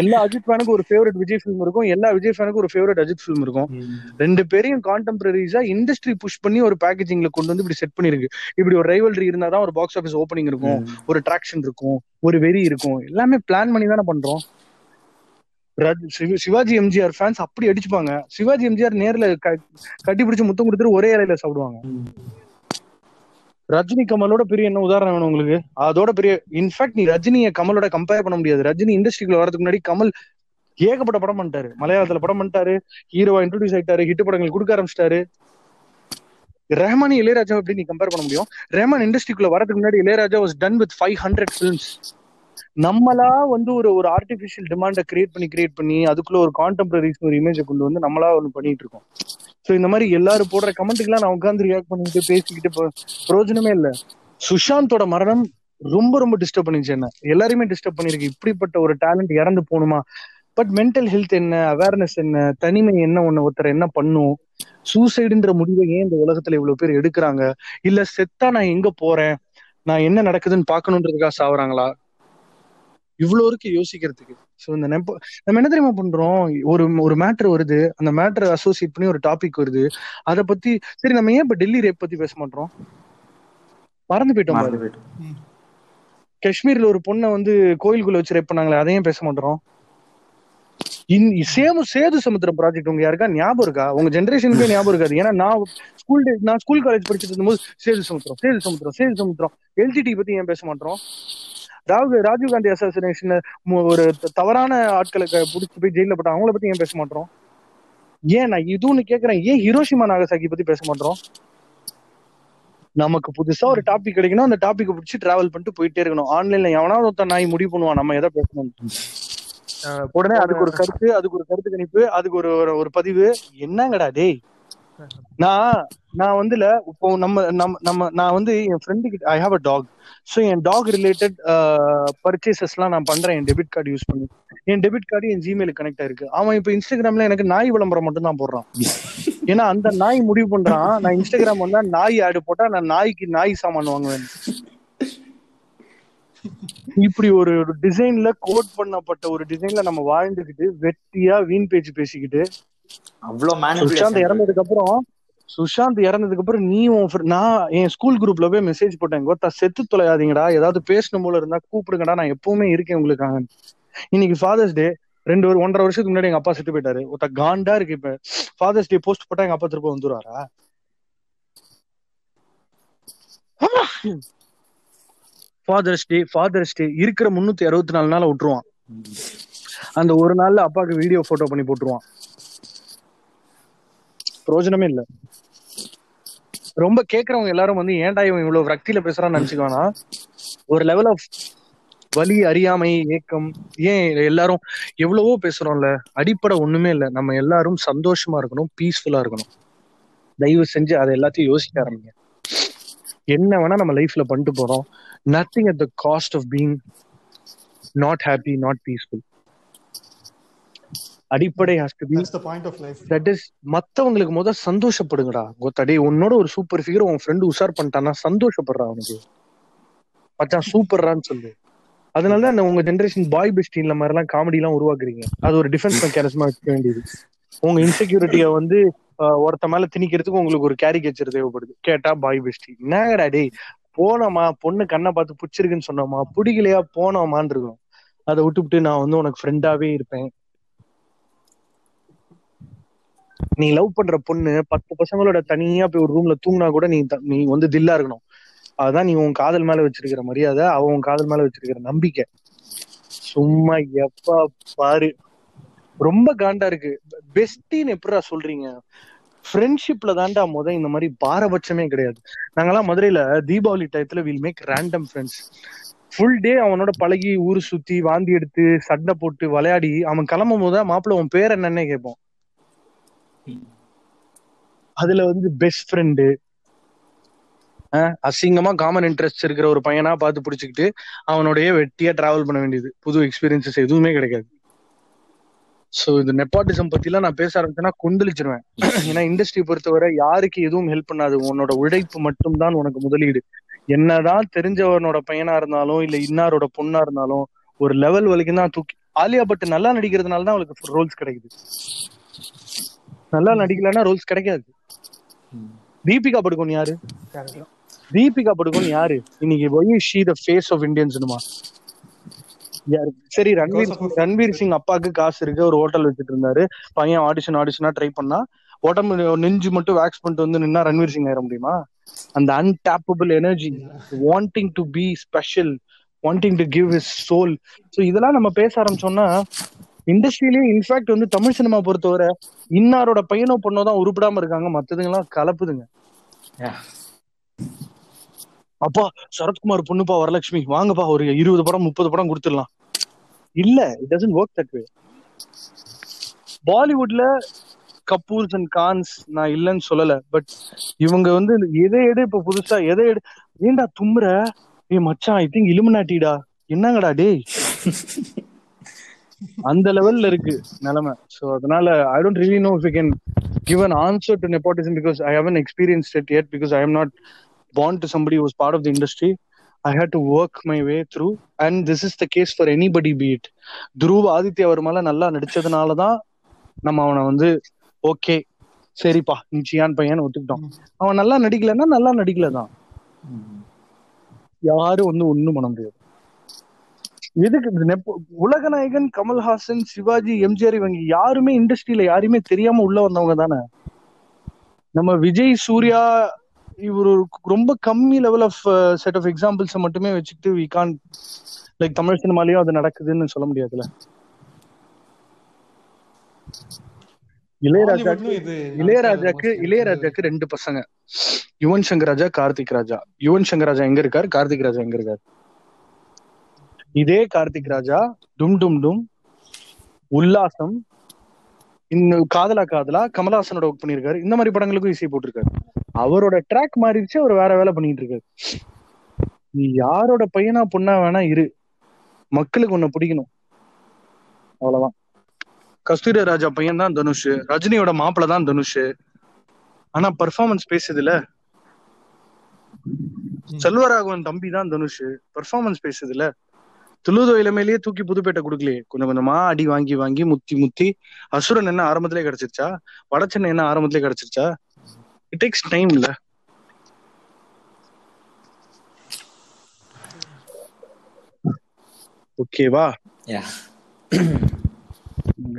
எல்லா அஜித் ஃபேனுக்கும் ஒரு ஃபேவரட் விஜய் ஃபிலிம் இருக்கும். எல்லா விஜய் ஃபேனுக்கும் ஒரு ஃபேவரட் அஜித் ஃபிலிம் இருக்கும். ரெண்டு பேரையும் கான்டெம்பரரிஸா இண்டஸ்ட்ரி புஷ் பண்ணி ஒரு பேக்கேஜிங்ல கொண்டு வந்து இப்படி செட் பண்ணிருக்கு இப்படி ஒரு ரைவல்ரி இருந்தாதான் ஒரு பாக்ஸ் ஆஃபீஸ் ஓப்பனிங் இருக்கும். ஒரு ட்ராக்ஷன் இருக்கும். ஒரு வெறி இருக்கும். எல்லாமே பிளான் பண்ணி தானே பண்றோம். சிவாஜி எம்ஜிஆர் ஃபேன்ஸ் அப்படி அடிச்சுப்பாங்க. சிவாஜி எம்ஜிஆர் நேர்ல க- கட்டி பிடிச்சு முத்தம் கொடுத்துட்டு ஒரே இலையில சாப்பிடுவாங்க. ரஜினி கமலோட பெரிய என்ன உதாரணம் வேணும் உங்களுக்கு? அதோட பெரிய இன்ஃபேக்ட் நீ ரஜினியை கமலோட கம்பேர் பண்ண முடியாது. ரஜினி இண்டஸ்ட்ரிக்குள்ள வரதுக்கு முன்னாடி கமல் ஏகப்பட்ட படம் பண்ணிட்டாரு. மலையாளத்துல படம் பண்ணிட்டாரு. ஹீரோவா இன்ட்ரோடியூஸ் ஆயிட்டாரு. ஹிட் படங்கள் கொடுக்க ஆரம்பிச்சிட்டாரு. ரஹ்மானி இளையராஜா எப்படி நீ கம்பேர் பண்ண முடியும்? ரஹ்மான் இண்டஸ்ட்ரிக்குள்ள வரதுக்கு முன்னாடி Ilaiyaraaja was done with five hundred films நம்மளா வந்து ஒரு ஒரு ஆர்டிபிஷியல் டிமாண்டை கிரியேட் பண்ணி கிரியேட் பண்ணி அதுக்குள்ள ஒரு கான்டெம்பரரிஸ் ஒரு இமேஜை கொண்டு வந்து நம்மளா ஒண்ணு பண்ணிட்டு இருக்கோம். சோ இந்த மாதிரி எல்லாரும் போடுற கமெண்ட்டுக்கெல்லாம் நான் உட்காந்து ரியாக்ட் பண்ணிட்டு பேசிக்கிட்டு பிரயோஜனமே இல்ல. சுஷாந்தோட மரணம் ரொம்ப ரொம்ப டிஸ்டர்ப் பண்ணிச்சு என்ன? எல்லாரையுமே டிஸ்டர்ப் பண்ணிருக்கு இப்படிப்பட்ட ஒரு டேலண்ட் இறந்து போகணுமா? பட் மென்டல் ஹெல்த் என்ன? அவேர்னஸ் என்ன? தனிமை என்ன? ஒண்ணு ஒருத்தர் என்ன பண்ணும்? சூசைடுன்ற முடிவை ஏன் இந்த உலகத்துல இவ்வளவு பேர் எடுக்கிறாங்க? இல்ல செத்தா நான் எங்க போறேன்? நான் என்ன நடக்குதுன்னு பாக்கணுன்றதுக்காக சாவறாங்களா? இவ்வளவு இருக்கு யோசிக்கிறதுக்கு. சோ இந்த நெப்ப நம்ம என்ன தெரியுமா பண்றோம்? ஒரு ஒரு மேட்டர் வருது. அந்த மேட்டர் அசோசியேட் பண்ணி ஒரு டாபிக் வருது. அத பத்தி சரி நம்ம ஏன் இப்ப டெல்லி ரேப் பத்தி பேச மாட்டோம்? மறந்து போயிட்டோம் பாரு. மறந்து போயிட்டோம். காஷ்மீர்ல ஒரு பொண்ணை வந்து கோயிலுக்குள்ள வச்சு ரேப் பண்ணாங்களே அதையும் பேச மாட்டோம். இன் சேமு சேது சமுத்திரம் ப்ராஜெக்ட் உங்க யாருக்கா? ஞாபகம் இருக்கா? உங்க ஜெனரேஷனுக்கே ஞாபகம் இருக்காது. ஏன்னா நான் ஸ்கூல் நான் ஸ்கூல் காலேஜ் படிச்சுட்டு இருக்கும்போது சேது சமுத்திரம் சேது சமுத்திரம் சேது சமுத்திரம். எல்ஜிடி பத்தி ஏன் பேச மாட்டோம்? ராகுல் ராஜீவ் காந்தி அசாசினேஷன் ஒரு தவறான ஆட்களை க- புடிச்சு போய் ஜெயில போட்ட அவங்கள பத்தி ஏன் பேச மாட்டோம்? ஏன் நான் இதுன்னு கேக்குறேன் ஏன் ஹிரோஷிமா நாகசாக்கி பத்தி பேச மாட்டோம்? நமக்கு புதுசா ஒரு டாபிக் கிடைக்கணும் அந்த டாபிக் பிடிச்சி டிராவல் பண்ணிட்டு போயிட்டே இருக்கணும். ஆன்லைன்ல எவனாவது ஒருத்தன் நாய் முடிவு பண்ணுவான் நம்ம எதை பேசணும்? உடனே அதுக்கு ஒரு கருத்து அதுக்கு ஒரு கருத்து கணிப்பு அதுக்கு ஒரு ஒரு- ஒரு பதிவு. என்னங்கடா டேய்? நான் நான் வந்துல இப்போ நம்ம நம்ம நம்ம நான் வந்து என் ஃப்ரெண்டு கிட்ட I have a dog so N dog related பர்ச்சேசஸ்லாம் நான் பண்றேன். என் டெபிட் கார்டு யூஸ் பண்ணி. என் டெபிட் கார்டு என் ஜிமெயில் கனெக்ட் ஆயிருக்கு. அவன் இப்போ இன்ஸ்டாகிராம்ல எனக்கு நாய் விளம்பரம் மட்டும் தான் போடுறான். ஏன்னா அந்த நாய் முடிவு பண்றான். நான் இன்ஸ்டாகிராம் வந்தா நாய் ஆடு போட்டா நான் நாய்க்கு நாய் சாமான் வாங்குவேன். இப்படி ஒரு டிசைன்ல கோட் பண்ணப்பட்ட ஒரு டிசைன்ல நம்ம வாழ்ந்துகிட்டு வெட்டியா வீண் பேச்சு பேசிக்கிட்டு அவ்வளவு சுஷாந்த் இறந்ததுக்கு அப்புறம் சுஷாந்த் இறந்ததுக்கு அப்புறம் நீ உன் நான் என் ஸ்கூல் குரூப்ல போய் மெசேஜ் போட்டேன். கோத்தா செத்து தொலையாதீங்கடா. ஏதாவது பேசணும் போல இருந்தா கூப்பிடுங்கடா. நான் எப்பவுமே இருக்கேன் உங்களுக்காக இன்னைக்கு ஃபாதர்ஸ் டே ரெண்டு ஒரு ஒன்றரை வருஷத்துக்கு முன்னாடி எங்க அப்பா செத்து போயிட்டாரு. ஒருத்த காண்டா இருக்கு இப்ப. ஃபாதர்ஸ் டே போஸ்ட் போட்டா எங்க அப்பா திரும்ப வந்துருவாரா? ஃபாதர்ஸ் டே ஃபாதர்ஸ் டே இருக்கிற முன்னூத்தி அறுபத்தி நாலு நாள விட்டுருவான். அந்த ஒரு நாள்ல அப்பாவுக்கு வீடியோ போட்டோ பண்ணி போட்டுருவான். பிரயோஜனமே இல்ல. ரொம்ப கேக்குறவங்க எல்லாரும் வந்து ஏன்டா இவன் இவ்வளவு விரக்தியில பேசுறான்னு நினைச்சுக்கோனா ஒரு லெவல் ஆஃப் வலி அறியாமை ஏக்கம் ஏன் எல்லாரும் எவ்வளவோ பேசுறோம்ல அடிப்படை ஒண்ணுமே இல்ல. நம்ம எல்லாரும் சந்தோஷமா இருக்கணும் பீஸ்ஃபுல்லா இருக்கணும். தயவு செஞ்சு அதை எல்லாத்தையும் யோசிக்க ஆரம்பிங்க. என்ன வேணா நம்ம லைஃப்ல பண்ணிட்டு போறோம். Nothing at the cost of being not happy not peaceful அடிப்படை has to be. That is மத்தவங்களுக்கு முத சந்தோஷப்படுங்கடா. கோத்தடி உன்னோட ஒரு சூப்பர் ஃபிகர் உன் ஃப்ரெண்டு உஷார் பண்ணிட்டானா சந்தோஷப்படுறா அவனுக்கு. மச்சான் சூப்பர்றான்னு சொல்லு. அதனால தான் உங்க ஜென்ரேஷன் பாய் பெஸ்டின்ல மாதிரி எல்லாம் காமெடி எல்லாம் உருவாக்குறீங்க. அது ஒரு டிஃபென்ஸ் மெக்கானிசமா வச்சுக்க வேண்டியது. உங்க இன்செக்யூரிட்டிய வந்து ஒருத்த மேல திணிக்கிறதுக்கு உங்களுக்கு ஒரு கேரிகேச்சர் தேவைப்படுது. கேட்டா பாய் பெஸ்டி என்னங்கடா டேய் போனோமா? பொண்ணு கண்ணை பார்த்து பிடிச்சிருக்குன்னு சொன்னோமா? பிடிக்கலையா? போனோமான்னு இருக்கும் அதை விட்டுவிட்டு நான் வந்து உனக்கு ஃப்ரெண்டாவே இருப்பேன். நீ லவ் பண்ற பொண்ணு பத்து பசங்களோட தனியா போய் ஒரு ரூம்ல தூங்கினா கூட நீ த- நீ வந்து தில்லா இருக்கணும். அதுதான் நீ உன் காதல் மேல வச்சிருக்கிற மரியாதை அவன் உன் காதல் மேல வச்சிருக்கிற நம்பிக்கை. சும்மா எப்ப பாரு. ரொம்ப காண்டா இருக்கு. பெஸ்டின்னு எப்படா சொல்றீங்க? ஃப்ரெண்ட்ஷிப்ல தான்டா முத இந்த மாதிரி பாரபட்சமே கிடையாது. நாங்கெல்லாம் மதுரையில தீபாவளி டயத்துல will make random friends full day அவனோட பழகி ஊர் சுத்தி வாந்தி எடுத்து சண்டை போட்டு விளையாடி அவன் கிளம்பும் போது மாப்பிள்ள உன் பேர் என்னன்னே கேட்போம். அதுல வந்து பெஸ்ட் ஃப்ரெண்டு அசிங்கமா காமன் இன்ட்ரெஸ்ட் இருக்கிற ஒரு பையனா பார்த்து பிடிச்சிக்கிட்டு அவனோடய வெட்டியா டிராவல் பண்ண வேண்டியது. புது எக்ஸ்பீரியன்சஸ் எதுவுமே கிடைக்காது. சோ இது நெப்பாட்டிசம் பத்தி எல்லாம் நான் பேச ஆரம்பிச்சேன்னா கொந்தளிச்சிருவேன். ஏன்னா இண்டஸ்ட்ரி பொறுத்தவரை யாருக்கு எதுவும் ஹெல்ப் பண்ணாது. உன்னோட உழைப்பு மட்டும்தான் உனக்கு முதலீடு. என்னதான் தெரிஞ்சவனோட பையனா இருந்தாலும் இல்ல இன்னாரோட பொண்ணா இருந்தாலும் ஒரு லெவல் வரைக்கும் தான் தூக்கி ஆலியா பட் நல்லா நடிக்கிறதுனால தான் அவளுக்கு ரோல்ஸ் கிடைக்குது. நல்லா நடிக்கலன்னா ரோல்ஸ் கிடைக்காது. தீபிகா படுகோன் யாரு? தீபிகா படுகோன் யாரு? இன்னைக்கு why she the face of இந்தியன்ஸ்னுமா சரி ரன்வீர் ரன்வீர் சிங் அப்பாவுக்கு காசு இருக்கு ஒரு ஹோட்டல் வச்சுட்டு இருந்தாரு. பையன் ஆடிஷன் ஆடிஷனா ட்ரை பண்ணா உடம்பு நெஞ்சு மட்டும் வேக்ஸ் பண்ணிட்டு வந்து நின்னா ரன்வீர் சிங் ஆயிட முடியுமா? அந்த unstoppable energy wanting to be special wanting to give his soul so இதெல்லாம் நம்ம பேச ஆரம்பிச்சோம்னா இண்டஸ்ட்ரியிலேயே இன்ஃபேக்ட் வந்து தமிழ் சினிமா பொறுத்தவரை இன்னாரோட பையனோ பொண்ணோ தான் உருப்படாம இருக்காங்க. மத்ததுங்கெல்லாம் கலப்புதுங்க. அப்பா சரத்குமார் பொண்ணுப்பா வரலட்சுமி. வாங்கப்பா ஒரு இருபது படம் முப்பது படம் கொடுத்துடலாம். இல்ல it doesn't work that way பாலிவுட்ல Kapoors and Khans நான் இல்லைன்னு சொல்லல. பட் இவங்க வந்து எதை எடு இப்ப புதுசா எதை எடு ஏன்டா தும்முற ஏய் மச்சான் ஐ திங்க் இலுமினாட்டிடா என்னங்கடா டேய்? அந்த லெவல்ல இருக்கு நிலைமை. சோ அதனால I don't really know if you can give an answer to nepotism because I haven't experience it yet because I am not born to somebody who was part of the industry. I had to work my way through. And this is the case for anybody be it துருவ ஆதித்யா வர்மால நல்லா நடிச்சதுனால தான் நம்ம அவனை வந்து okay சரிப்பா நீ cyan பையன் ஒத்துக்கிட்டோம். அவன் நல்லா நடிக்கலன்னா நல்லா நடிக்கல தான் யாரும் வந்து ஒண்ணும் பண்ண முடியாது. எதுக்கு உலகநாயகன் கமல்ஹாசன் சிவாஜி எம்ஜிஆர் இவங்க யாருமே இண்டஸ்ட்ரியில யாருமே தெரியாம உள்ள வந்தவங்க தானே? நம்ம விஜய் சூர்யா இவர் ரொம்ப கம்மி level of set of examples மட்டுமே வச்சுக்கிட்டு வி கான் லைக் தமிழ் சினிமாலயும் அது நடக்குதுன்னு சொல்ல முடியாதுல்ல? இளையராஜாக்கு இளையராஜாக்கு இளையராஜாக்கு ரெண்டு பசங்க. யுவன் சங்கர் ராஜா கார்த்திக் ராஜா. யுவன் சங்கர் ராஜா எங்க இருக்காரு? கார்த்திக் ராஜா எங்க இருக்காரு? இதே கார்த்திக் ராஜா டும் டும் டும் உல்லாசம் இன்னும் காதலா காதலா கமலஹாசனோட ஒர்க் பண்ணியிருக்காரு. இந்த மாதிரி படங்களுக்கும் இசை போட்டிருக்காரு. அவரோட ட்ராக் மாறிடுச்சு அவர் வேற வேலை பண்ணிட்டு இருக்காரு. நீ யாரோட பையனா பொண்ணா வேணா இரு. மக்களுக்கு உன்னை பிடிக்கணும். அவ்வளவுதான். கஸ்தூரி ராஜா பையன் தான் தனுஷ். ரஜினியோட மாப்பிள்ள தான் தனுஷ். ஆனா பெர்ஃபார்மன்ஸ் பேசுதுல. செல்வராகவன் தம்பி தான் தனுஷ். பெர்ஃபார்மன்ஸ் பேசுதுல. துளுதோ இளமையிலேயே தூக்கி புதுப்பேட்டை கொடுக்கலையே. கொஞ்சம் கொஞ்சமா அடி வாங்கி வாங்கி முத்தி முத்தி. அசுரன் என்ன ஆரம்பத்திலே கிடைச்சிருச்சா? வடச்சென்னை என்ன ஆரம்பத்திலே கிடைச்சிருச்சா? இட் டேக்ஸ் டைம் இல்ல. ஓகேவா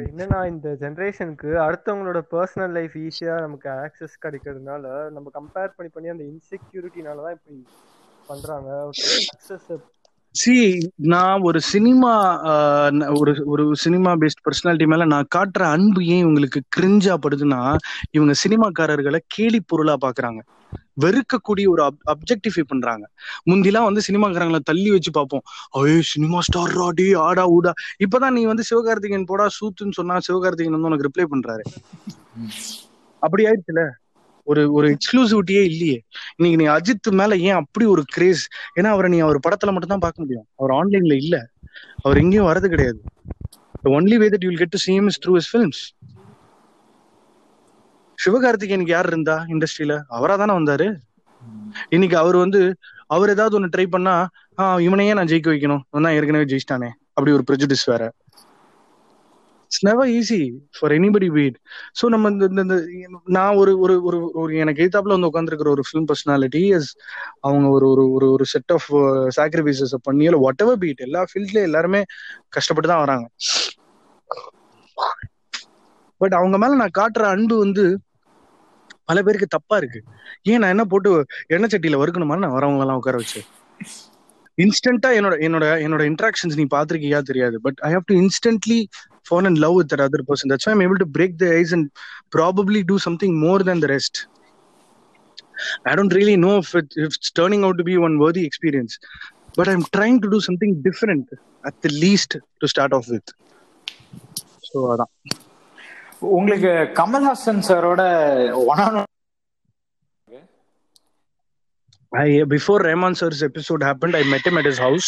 என்னன்னா இந்த ஜெனரேஷனுக்கு அடுத்தவங்களோட பர்சனல் லைஃப் ஈஸியா நமக்கு ஆக்சஸ் கிடைக்கிறதுனால நம்ம கம்பேர் பண்ணி பண்ணி அந்த இன்செக்யூரிட்டினால தான் இப்படி பண்றாங்க. சக்சஸ் சி நான் ஒரு சினிமா ஒரு ஒரு சினிமா பேஸ்ட் பர்சனாலிட்டி மேல நான் காட்டுற அன்பு ஏன் இவங்களுக்கு கிரிஞ்சா படுதுன்னா இவங்க சினிமாக்காரர்களை கேலி பொருளா பாக்குறாங்க. வெறுக்கக்கூடிய ஒரு அப்ஜெக்டிஃபை பண்றாங்க. முந்திலாம் வந்து சினிமாக்காரங்களை தள்ளி வச்சு பார்ப்போம் ஐயோ சினிமா ஸ்டார் ராடி ஆடா ஊடா. இப்பதான் நீ வந்து சிவகார்த்திகேயன் போடா சூத்துன்னு சொன்னா சிவகார்த்திகேயன் வந்து உனக்கு ரிப்ளை பண்றாரு. அப்படி ஆயிடுச்சுல? ஒரு ஒரு எக்ஸ்க்ளூசிவிட்டியே இல்லையே. இன்னைக்கு நீ அஜித் மேல ஏன் அப்படி ஒரு கிரேஸ் ஏன்னா அவரை நீ அவர் படத்துல மட்டும் தான் பார்க்க முடியும். அவர் ஆன்லைன்ல இல்ல. அவர் எங்கேயும் வரது கிடையாது. Only way that you'll get to see is through is films films. சிவகார்த்திகேயனுக்கு யார் இருந்தா இண்டஸ்ட்ரியில அவரா தானே வந்தாரு? இன்னைக்கு அவர் வந்து அவர் ஏதாவது ஒன்னு ட்ரை பண்ணா ஆஹ் இவனையே நான் ஜெயிக்க வைக்கணும். நான் ஏற்கனவே ஜெயிச்சிட்டானே. அப்படி ஒரு ப்ரெஜுடிஸ் வேற. It's never easy for anybody beat so நம்ம இந்த இந்த- நான் ஒரு ஒரு ஒரு ஒரு எனக்கு எதிர்த்தாப்புல வந்து உட்காந்துருக்கிற ஒரு ஃபிலிம் பர்சனாலிட்டி இஸ் அவங்க ஒரு ஒரு ஒரு ஒரு செட் ஆஃப் சாக்ரிஃபைசஸ் பண்ணி இல்லை வாட் எவர் பீட் எல்லா ஃபீல்ட்லயும் எல்லாருமே கஷ்டப்பட்டு தான் வராங்க. பட் அவங்க மேல நான் காட்டுற அன்பு வந்து பல பேருக்கு தப்பா இருக்கு. ஏன் நான் என்ன போட்டு எண்ணெய் சட்டியில வறுக்கணுமா நான் வரவங்க எல்லாம் உட்கார வச்சு இன்ஸ்டன்டா என்னோட என்னோட என்னோட இன்ட்ராக்ஷன்ஸ் நீ பாத்திருக்கியா தெரியாது but I have to instantly fall and love with that other person that's I'm able to break the ice and probably do something more than the rest I don't really know if it if turning out to be one worthy experience but I'm trying to do something different at the least to start off with so அதான் உங்களுக்கு கமல்ஹாசன் சாரோட one on I before Rahman sir's episode happened, I met him at his house.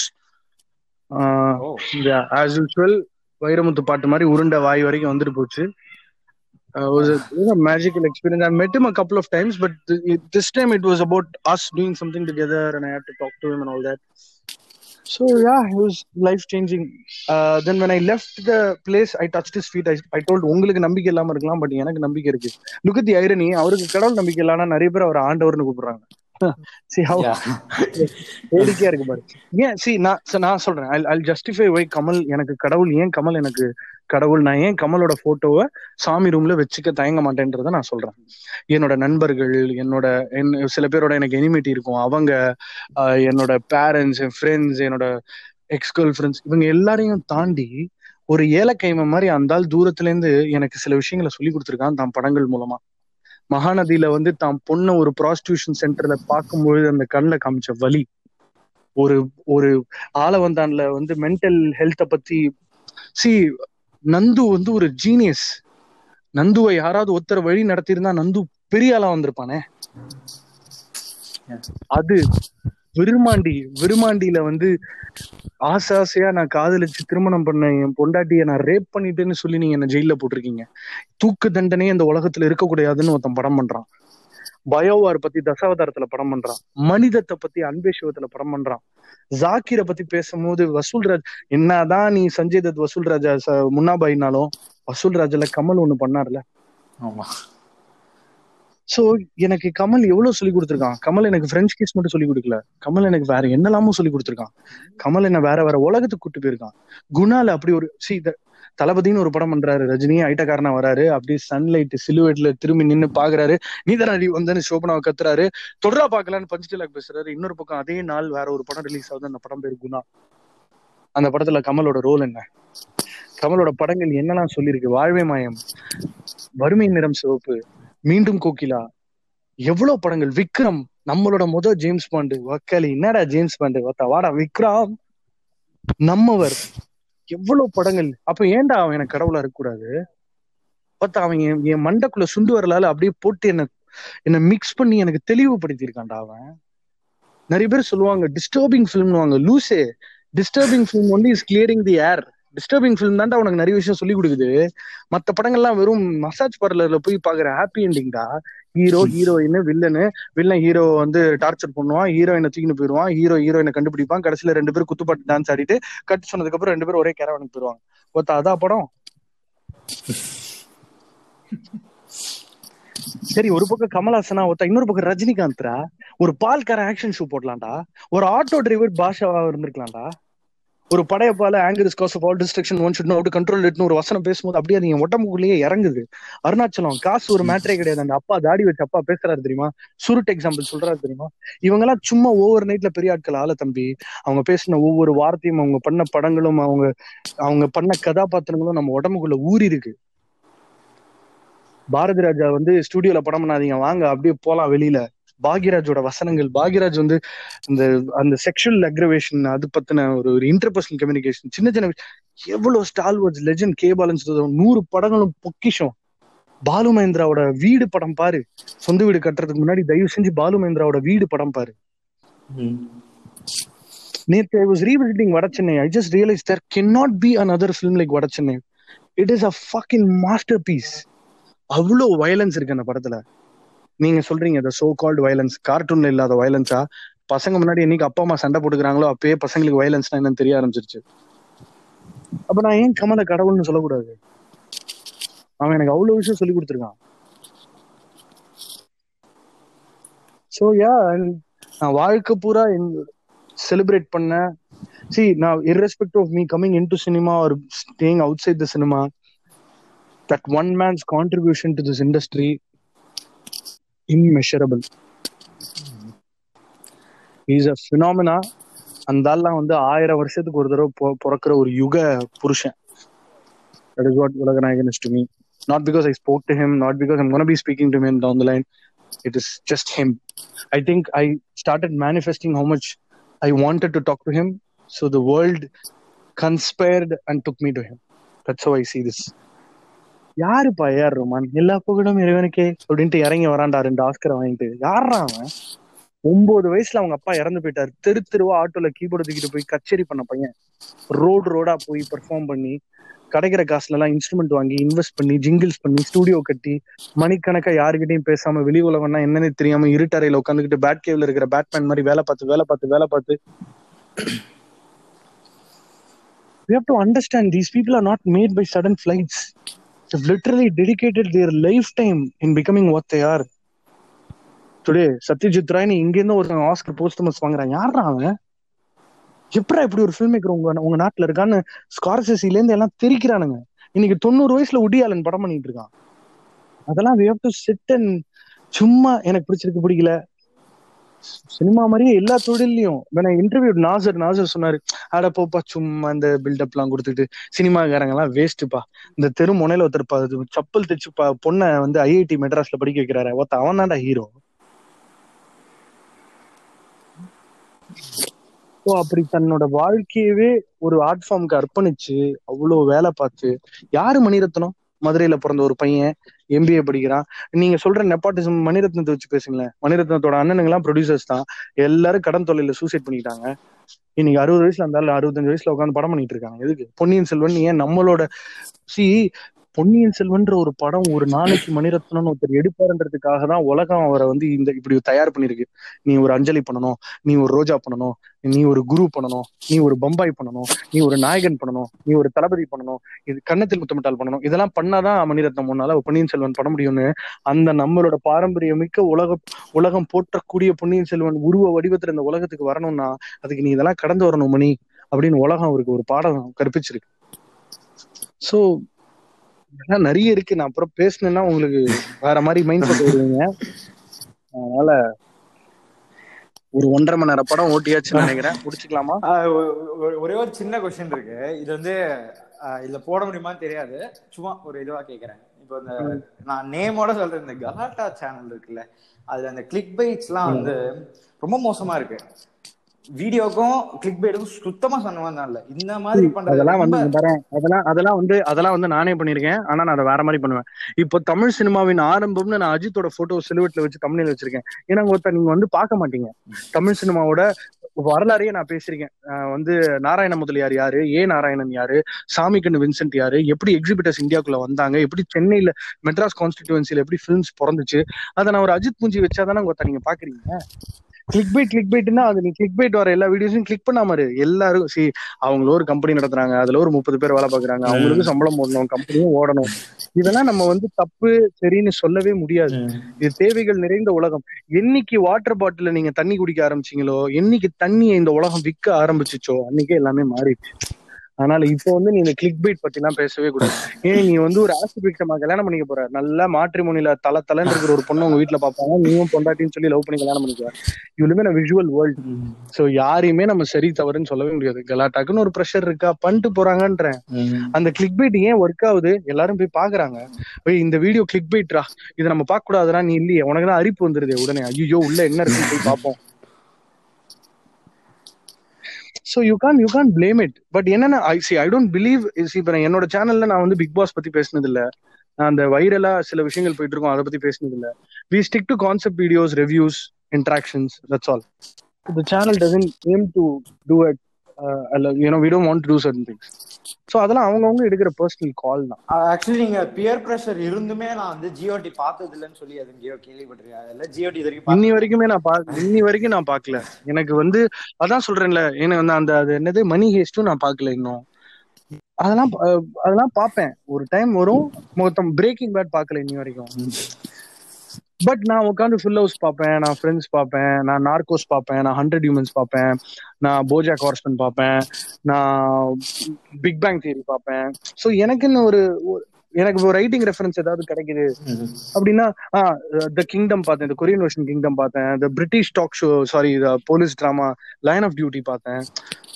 Uh, oh yeah, as usual, Vairamuthu பாட்டு மாதிரி உருண்ட வாய் வரைக்கும் வந்துட்டு போச்சு uh, was a, it was a magical experience. I met him a couple of times, but th- it, this time it was about us doing something together, and I had to talk to him and all that. So yeah, it was life changing. Uh, then when I left the place, I touched his feet. I, I told உங்களுக்கு நம்பிக்கை இல்லாம இருக்கலாம் but எனக்கு நம்பிக்கை இருக்கு look தி irony அவருக்கு கடவுள் நம்பிக்கை இல்லைன்னா நிறைய பேர் அவர் ஆண்டவர்னு கூப்பிடுறாங்க See how வேடிக்கையா இருக்கு பாரு. ஏன் சி நான் நான் சொல்றேன். ஐ ஐ ஜஸ்டிஃபை வை கமல் எனக்கு கடவுள் ஏன் கமல் எனக்கு கடவுள்? நான் ஏன் கமலோட போட்டோவை சாமி ரூம்ல வச்சுக்க தயங்க மாட்டேன்றத நான் சொல்றேன். என்னோட நண்பர்கள் என்னோட என் சில பேரோட எனக்கு எனிமிட்டி இருக்கும். அவங்க என்னோட பேரண்ட்ஸ் என் ஃப்ரெண்ட்ஸ் என்னோட எக்ஸ் கேர்ள் ஃப்ரெண்ட்ஸ் இவங்க எல்லாரையும் தாண்டி ஒரு ஏலக்கைம மாதிரி அந்த தூரத்துல இருந்து எனக்கு சில விஷயங்களை சொல்லி கொடுத்துருக்கான் தான் படங்கள் மூலமா. மகாநதியில வந்து தான் பொண்ண ஒரு ப்ராஸ்டியூஷன் சென்டர்ல பார்க்கும்பொழுது அந்த கண்ணில் காமிச்ச வலி. ஒரு ஒரு ஆலவந்தான்ல வந்து மென்டல் ஹெல்த்த பத்தி. சி நந்து வந்து ஒரு ஜீனியஸ் நந்துவை யாராவது ஒருத்தர் வழி நடத்தியிருந்தா நந்து பெரிய ஆளா வந்திருப்பானே. அது விருமாண்டி விருமாண்டியில வந்து ஆசை ஆசையா நான் காதலிச்சு திருமணம் பண்ண என் பொண்டாட்டிய நான் ரேப் பண்ணிட்டேன்னு சொல்லி நீங்க என்ன ஜெயில போட்டிருக்கீங்க. தூக்கு தண்டனை இந்த உலகத்துல இருக்கக்கூடாதுன்னு ஒருத்தன் படம் பண்றான். பயோவார் பத்தி தசாவதாரத்துல படம் பண்றான். மனிதத்தை பத்தி அன்பேஷவத்துல படம் பண்றான். ஜாக்கிரை பத்தி பேசும்போது வசூல் ராஜ் என்னதான் நீ சஞ்சய் தத் வசூல் ராஜா ச- முன்னாபாயினாலும் வசூல் ராஜால கமல் ஒண்ணு பண்ணார்ல. ஆமா. சோ எனக்கு கமல் எவ்வளவு சொல்லி கொடுத்துருக்கான்? கமல் எனக்கு பிரெஞ்சு கேஸ் மட்டும் சொல்லி கொடுக்கல. கமல் எனக்கு வேற என்னெல்லாமோ சொல்லி கொடுத்துருக்கான். கமல் என்ன வேற வேற உலகத்துக்கு கூட்டு போயிருக்கான். குணால அப்படி ஒரு சி தளபதினு ஒரு படம் பண்றாரு ரஜினி ஐட்டக்காரனா வராரு. அப்படியே சன்லைட் சிலுவேட்ல திரும்பி நின்னு பாக்குறாரு. நீதராடி வந்தேன்னு சோபனாவை கத்துறாரு. தொடரா பாக்கலான்னு பஞ்சு டைலாக் பேசுறாரு. இன்னொரு பக்கம் அதே நாள் வேற ஒரு படம் ரிலீஸ் ஆகுது. அந்த படம் பேர் குணா. அந்த படத்துல கமலோட ரோல் என்ன? கமலோட படங்கள் என்னெல்லாம் சொல்லியிருக்கு? வாழ்வே மாயம் வறுமை நிறம் சிவப்பு மீண்டும் கோகிலா எவ்வளவு படங்கள்? விக்ரம் நம்மளோட முதல் ஜேம்ஸ் பாண்டு. வக்காலி என்னடா ஜேம்ஸ் பாண்டு? ஒத்தா வாடா விக்ரம். நம்மவர். எவ்வளவு படங்கள்? அப்ப ஏன்டா அவன் எனக்கு கடவுளா இருக்கக்கூடாது பார்த்தா அவன் என் என் மண்டைக்குள்ள சுண்டு வரலால அப்படியே போட்டு என்ன என்ன மிக்ஸ் பண்ணி எனக்கு தெளிவுபடுத்தியிருக்கான்டா அவன். நிறைய பேர் சொல்லுவாங்க டிஸ்டர்பிங் ஃபிலிம்னுவாங்க லூசே disturbing film only is clearing the air disturbing film தான்டா உனக்கு நிறைய விஷயம் சொல்லி கொடுக்குது. மத்த படங்கள்லாம் வெறும் மசாஜ் பார்லர்ல போய் பாக்குற ஹாப்பி எண்டிங்டா hero heroine villain villain hero வந்து டார்ச்சர் பண்ணுவான் ஹீரோயினை தூக்கிட்டு போயிருவான் ஹீரோ ஹீரோயினை கண்டுபிடிப்பான் கடைசியில ரெண்டு பேரும் குத்துப்பாட்டு டான்ஸ் ஆடிட்டு கட் சொன்னதுக்கு அப்புறம் ரெண்டு பேரும் ஒரே கேரவனுக்கு போயிருவாங்க ஒத்த அதான் படம்? சரி ஒரு பக்கம் கமல்ஹாசனா ஒருத்தா இன்னொரு பக்கம் ரஜினிகாந்த்ரா? ஒரு பால்கார ஆக்ஷன் ஷூ போடலாம்டா. ஒரு ஆட்டோ டிரைவர் பாஷாவா இருந்திருக்கலாம்டா. ஒரு படையப்பால anger is cause of all destruction one should know to control இட்னு ஒரு வசனம் பேசும்போது அப்படியே நீங்க உடம்புக்குள்ளேயே இறங்குது. அருணாச்சலம் காசு ஒரு மேட்டரே கிடையாது. அந்த அப்பா தாடி வச்சு அப்பா பேசுறாரு தெரியுமா? சுருட் எக்ஸாம்பிள் சொல்றாரு தெரியுமா? இவங்க எல்லாம் சும்மா ஓவர் நைட்ல பெரிய ஆட்கள் ஆள தம்பி. அவங்க பேசின ஒவ்வொரு வார்த்தையும் அவங்க பண்ண படங்களும் அவங்க அவங்க பண்ண கதாபாத்திரங்களும் நம்ம உடம்புக்குள்ள ஊறி இருக்கு பாரதி ராஜா வந்து ஸ்டுடியோல படம் பண்ணாதீங்க வாங்க அப்படியே போலாம் வெளியில. பாக்யராஜோட வசனங்கள். பாக்யராஜ் வந்து இந்த அந்த செக்ஷுவல் அக்ரவேஷன் அது பத்தின ஒரு ஒரு இன்டர்பர்சனல் கம்யூனிகேஷன் சின்ன சின்ன. எவ்வளவு ஸ்டால் வாட்ச் லெஜண்ட் கே பாலன்ஸ் நூறு படங்களும் பொக்கிஷம். பாலு மகேந்திராவோட வீடு படம் பாரு. சொந்த வீடு கட்டுறதுக்கு முன்னாடி தயவு செஞ்சு பாலு மகேந்திராவோட வீடு படம் பாரு. நேற்று I was revisiting Vada Chennai. I just realise there can not be another film like Vada Chennai. It is a fucking masterpiece அவ்வளோ வயலன்ஸ் இருக்கு அந்த படத்துல. நீங்க சொல்றீங்க இந்த சோ கால்டு வயலன்ஸ் கார்ட்டூன்ல இல்லாத வயலன்ஸா பசங்க முன்னாடி என்னைக்கு அப்பா அம்மா சண்டை போட்டுக்கிறாங்களோ அப்பயே பசங்களுக்கு வயலன்ஸ்னா என்னன்னு தெரிய ஆரம்பிச்சிருச்சு. அப்ப நான் ஏன் கமல கடவுள்னு சொல்லக்கூடாது? அவன் எனக்கு அவ்வளவு விஷயம் சொல்லி கொடுத்துருக்கான். ஸோ யா நான் வாழ்க்கை பூரா செலிப்ரேட் பண்ண சி நான் irrespective of me coming in to cinema or staying outside the cinema that one man's contribution to this industry immeasurable. Is a phenomena அந்த ஆள்லாம் வந்து ஆயிரம் வருஷத்துக்கு ஒரு தடவை பொ- பிறக்கிற ஒரு யுக புருஷன். That is what Ulaganayagan is to me not because I spoke to him not because I'm gonna be speaking to him down the line it is just him I think I started manifesting how much I wanted to talk to him so the world conspired and took me to him that's I see this யாருப்பா AR Rahman எல்லா புகழும் இறைவனுக்கே அப்படின்ட்டு இறங்கி வரான்டா ரெண்டு ஆஸ்கரை வாங்கிட்டு. யாரா அவன்? ஒன்பது வயசுல அவங்க அப்பா இறந்து போயிட்டாரு. தெரு தெருவா ஆட்டோல கீபோர்டு தூக்கிட்டு போய் கச்சேரி பண்ண பையன். ரோடு ரோடா போய் பெர்ஃபார்ம் பண்ணி கிடைக்கிற காசுல எல்லாம் இன்ஸ்ட்ருமெண்ட் வாங்கி இன்வெஸ்ட் பண்ணி ஜிங்கிள்ஸ் பண்ணி ஸ்டூடியோ கட்டி மணிக்கணக்கா யாருக்கிட்டையும் பேசாம வெளி உலகம்னா என்னன்னு தெரியாம இருட்டறையில உட்காந்துக்கிட்டு பேட் கேவ்ல இருக்கிற பேட்மேன் மாதிரி வேலை பார்த்து வேலை பார்த்து வேலை பார்த்து. We have to understand these people are not made by sudden flights. They've literally dedicated their lifetime in becoming what they are. Today Satyajit ராய்னு இங்க ஒரு ஒருத்தன் ஆஸ்கர் போஸ்டமஸ் வாங்குறான். யாரா அவன்? எப்படா இப்படி ஒரு ஃபில்ம் மேக்கர் உங்க உங்க நாட்டுல இருக்கான்னு ஸ்கார்சில இருந்து எல்லாம் தெரிக்கிறானுங்க. இன்னைக்கு தொண்ணூறு வயசுல உடியாலன் படம் பண்ணிட்டு இருக்கான். அதெல்லாம் we have to set and சும்மா எனக்கு பிடிச்சிருக்கு பிடிக்கல. சினிமா மாதிரியே எல்லா தொழிலையும் இன்டர்வியூ நாசர் நாசர் சொன்னாரு அட போப்பா சும்மா இந்த பில்டப் எல்லாம் கொடுத்துட்டு சினிமாக்காரங்க எல்லாம் வேஸ்ட்டுப்பா இந்த தெரு முனையில ஒருத்தர் சப்பல் தைச்சு பொண்ண பொண்ணை வந்து ஐஐடி மெட்ராஸ்ல படிக்க வைக்கிறாரு. ஒருத்த அவன் தான்டா ஹீரோ ஸோ அப்படி தன்னோட வாழ்க்கையவே ஒரு ஆர்ட் ஃபார்முக்கு அர்ப்பணிச்சு அவ்வளவு வேலை பார்த்து யாரு மணிரத்னம்? மதுரையில பிறந்த ஒரு பையன் எம்பிஏ படிக்கிறான். நீங்க சொல்ற நெப்பாட்டிசம் மணிரத்னத்தை வச்சு பேசுங்களேன். மணிரத்னத்தோட அண்ணனுங்க எல்லாம் ப்ரொடியூசர்ஸ் தான். எல்லாரும் கடன் தொழில சூசைட் பண்ணிட்டாங்க இன்னைக்கு அறுபது வயசுல இருந்தாலும் அறுபத்தஞ்சு வயசுல உட்காந்து படம் பண்ணிட்டு இருக்காங்க. எதுக்கு? பொன்னியின் செல்வன் ஏன் நம்மளோட சி பொன்னியின் செல்வன்ற ஒரு படம் ஒரு நாளைக்கு மணிரத்னம்னு ஒருத்தர் எடுப்பாருன்றதுக்காக தான் உலகம் அவரை வந்து இந்த இப்படி தயார் பண்ணிருக்கு நீ ஒரு அஞ்சலி பண்ணணும் நீ ஒரு ரோஜா பண்ணணும் நீ ஒரு குரு பண்ணணும் நீ ஒரு பம்பாய் பண்ணணும் நீ ஒரு நாயகன் பண்ணணும் நீ ஒரு தளபதி பண்ணணும் இது கன்னத்தில் முத்தமிட்டால் பண்ணணும் இதெல்லாம் பண்ணாதான் மணிரத்னம் முன்னால பொன்னியின் செல்வன் பண்ண முடியும்னு அந்த நம்மளோட பாரம்பரியமிக்க உலக உலகம் போற்றக்கூடிய பொன்னியின் செல்வன் உருவ வடிவத்துல இந்த உலகத்துக்கு வரணும்னா அதுக்கு நீ இதெல்லாம் கடந்து வரணும் மணி அப்படின்னு உலகம் அவருக்கு ஒரு பாடம் கற்பிச்சிருக்கு. சோ இதெல்லாம் நிறைய இருக்கு. நான் அப்புறம் பேசினேன்னா உங்களுக்கு வேற மாதிரி மைண்ட் செட் வருவீங்க அதனால ஒரு ஒன்றரை மணி நேரம் படம் ஓட்டியாச்சுன்னு நினைக்கிறேன். முடிச்சுக்கலாமா? ஒரே ஒரு சின்ன கொஸ்டின் இருக்கு. இது வந்து இதுல போட முடியுமான்னு தெரியாது. சும்மா ஒரு இதுவா கேக்குறேன். இப்போ இந்த நான் நேமோட சொல்றேன் இந்த கலாட்டா சேனல் இருக்குல்ல. அதுல அந்த கிளிக் பைட்ஸ்லாம் வந்து ரொம்ப மோசமா இருக்கு. வீடியோக்கும் கிளிக் பைட்டுக்கும் சுத்தமா சம்பந்தம் இல்ல. இந்த மாதிரி அதெல்லாம் வந்து. அதெல்லாம் அதெல்லாம் வந்து அதெல்லாம் வந்து நானே பண்ணிருக்கேன் ஆனா நான் அதை வேற மாதிரி பண்ணுவேன். இப்போ தமிழ் சினிமாவின் ஆரம்பம்னு நான் அஜித்தோட போட்டோ சிலுவெட்ல வச்சு தமிழ்ல வச்சிருக்கேன். ஏன்னா ஒருத்தர் நீங்க வந்து பார்க்க மாட்டீங்க. தமிழ் சினிமாவோட வரலாறையே நான் பேசியிருக்கேன். அஹ் வந்து நாராயண முதலியார் யாரு? ஏ நாராயணன் யாரு? சாமிக்கண்ணு வின்சென்ட் யாரு? எப்படி எக்ஸிபிட்டர்ஸ் இந்தியாக்குள்ள வந்தாங்க? எப்படி சென்னையில மெட்ராஸ் கான்ஸ்டிடியூன்சில எப்படி ஃபிலிம்ஸ் பிறந்துச்சு? அதை நான் ஒரு அஜித் பூஞ்சி வச்சாதானே ஒருத்தர் நீங்க பாக்குறீங்க. கிளிக் பைட் கிளிக் பைட்னா அது நீ கிளிக் பைட் வர எல்லா வீடியோஸையும் கிளிக் பண்ணாம இரு எல்லாரும் சி அவங்களும் ஒரு கம்பெனி நடத்துறாங்க. அதுல ஒரு முப்பது பேர் வேலை பாக்குறாங்க அவங்களுக்கும் சம்பளம் போடணும் கம்பெனியும் ஓடணும். இதெல்லாம் நம்ம வந்து தப்பு சரின்னு சொல்லவே முடியாது. இது தேவைகள் நிறைந்த உலகம். என்னைக்கு வாட்டர் பாட்டில நீங்க தண்ணி குடிக்க ஆரம்பிச்சீங்களோ என்னைக்கு தண்ணியை இந்த உலகம் விற்க ஆரம்பிச்சுச்சோ அன்னைக்கே எல்லாமே மாறிடுச்சு. அதனால இப்போ வந்து நீ இந்த கிளிக் பைட் பத்தி எல்லாம் பேசவே கூடாது. ஏன் நீ வந்து ஒரு ஆசிட் விக்டமா கல்யாணம் பண்ணிக்க போற. நல்லா மாட்ரிமோனில தலை தலைன்னு இருக்கிற ஒரு பொண்ணு உங்க வீட்டுல பாப்பாங்க. நீயும் பொண்டாட்டின்னு சொல்லி லவ் பண்ணி கல்யாணம் பண்ணிக்குவ live in visual world so யாரையுமே நம்ம சரி தவறுன்னு சொல்லவே முடியாது. கலாட்டாக்குன்னு ஒரு ப்ரெஷர் இருக்கா? பண்ணிட்டு போறாங்கன்றேன். அந்த கிளிக் பைட் ஏன் ஒர்க் ஆகுது? எல்லாரும் போய் பாக்குறாங்க. போய் இந்த வீடியோ கிளிக் பைட்ரா இதை நம்ம பார்க்க கூடாதுடா நீ இல்லையே. உனக்கு தான் அரிப்பு வந்துருது உடனே. ஐயோ உள்ள என்ன இருக்குன்னு போய் பார்ப்போம். So you can you can blame it but என்னன்னா I see I don't believe இப்ப நான் என்னோட சேனல்ல நான் வந்து பிக் பாஸ் பத்தி பேசினது இல்ல அந்த வைரலா சில விஷயங்கள் போயிட்டு இருக்கோம் அதை பத்தி பேசினது இல்ல we stick to concept videos reviews interactions that's all the channel doesn't aim to do it uh, you know we don't want to do so அதெல்லாம் அவங்கவுங்க எடுக்கிற பர்சனல் கால் தான். ஆக்சுவலி நீங்க பியர் பிரஷர் இருந்துமே நான் வந்து ஜியோடி பார்த்தது இல்லைன்னு சொல்லி அது எங்கேயோ கேள்விப்பட்டிருக்கேன். அதெல்லாம் ஜியோடி வரைக்கும் இன்னி வரைக்குமே நான் பா இன்னி வரைக்கும் நான் பார்க்கல. எனக்கு வந்து அதான் சொல்றேன்ல எனக்கு வந்து அந்த அது என்னது மணி ஹேஸ்டும் நான் பார்க்கல இன்னும். அதெல்லாம் அதெல்லாம் பார்ப்பேன். ஒரு டைம் வரும் மொத்தம் பிரேக்கிங் பேட் பார்க்கல இன்னி வரைக்கும். பட் நான் உட்காந்து ஃபுல் ஹவுஸ் பார்ப்பேன் நான் ஃப்ரெண்ட்ஸ் பார்ப்பேன் நான் நார்கோஸ் பார்ப்பேன் நான் ஹண்ட்ரட் ஹியூமன்ஸ் பார்ப்பேன் நான் போஜா கார்ஸ்டன் பார்ப்பேன் நான் பிக் பேங் தியரி பார்ப்பேன். ஸோ எனக்குன்னு ஒரு எனக்கு ஒரு ரைட்டிங் ரெஃபரன்ஸ் ஏதாவது கிடைக்குது அப்படின்னா த கிங்டம் பார்த்தேன் இந்த கொரியன் வெர்ஷன் கிங்டம் பார்த்தேன் the British talk show sorry the police drama Line of Duty பார்த்தேன்.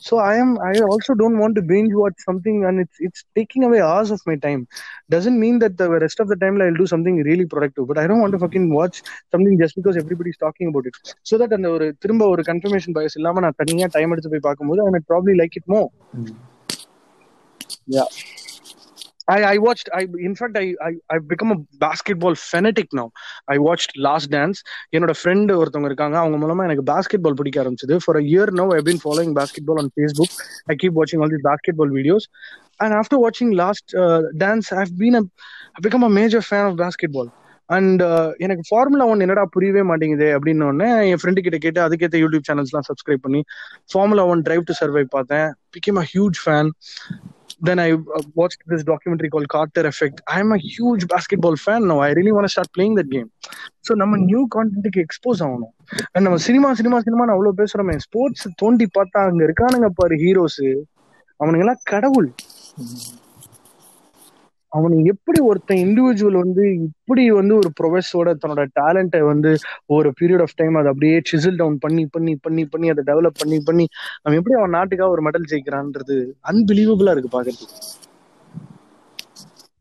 So I am I also don't want to binge watch something and it's it's taking away hours of my time doesn't mean that the rest of the time I'll do something really productive but I don't want to fucking watch something just because everybody's talking about it so that அந்த ஒரு திரும்ப ஒரு confirmation bias இல்லாம நான் தனியா time எடுத்து போய் பார்க்கும்போது I might probably like it more yeah I, I watched I in fact I, I I've become a basketball fanatic now. I watched Last Dance. என்னோட ஃப்ரெண்டு ஒருத்தவங்க இருக்காங்க. அவங்க மூலமா எனக்கு பாஸ்கெட் பிடிக்க ஆரம்பிச்சது. For a year no I been following basket on Facebook I keep வாட்சிங் all the basket ball videos and after வாட்சிங் last dance I been become a major fan of basketball and எனக்கு Formula One என்னடா புரியவே மாட்டேங்குது அப்படின்னு உடனே என் friend கிட்ட கேட்டு அதுக்கேற்ற யூடியூப் சேனல்ஸ்லாம் சப்ஸ்கிரைப் பண்ணி Formula One drive to survive பார்த்தேன். Became a huge fan then I uh, watched this documentary called Carter Effect. I'm a huge basketball fan now. I really want to start playing that game. So நம்ம new கான்டென்ட்டுக்கு expose ஆகணும் and நம்ம cinema cinema சினிமான்னு அவ்வளோ பேசுறோமே sports தோண்டி பார்த்தா அங்க இருக்கானுங்க பாரு ஹீரோஸ் அவனுங்கெல்லாம் கடவுள் அவன் எப்படி ஒருத்தன் இண்டிவிஜுவல் வந்து இப்படி வந்து ஒரு ப்ரொஃபஸோட தன்னோட டேலண்ட்டை வந்து ஒரு பீரியட் ஆஃப் டைம் அதை அப்படியே சிசில் டவுன் பண்ணி பண்ணி பண்ணி பண்ணி அதை டெவலப் பண்ணி பண்ணி அவன் எப்படி அவன் நாட்டுக்காக ஒரு மெடல் ஜெயிக்கிறான்றது அன்பிலீவபிளா இருக்கு பாக்குறதுக்கு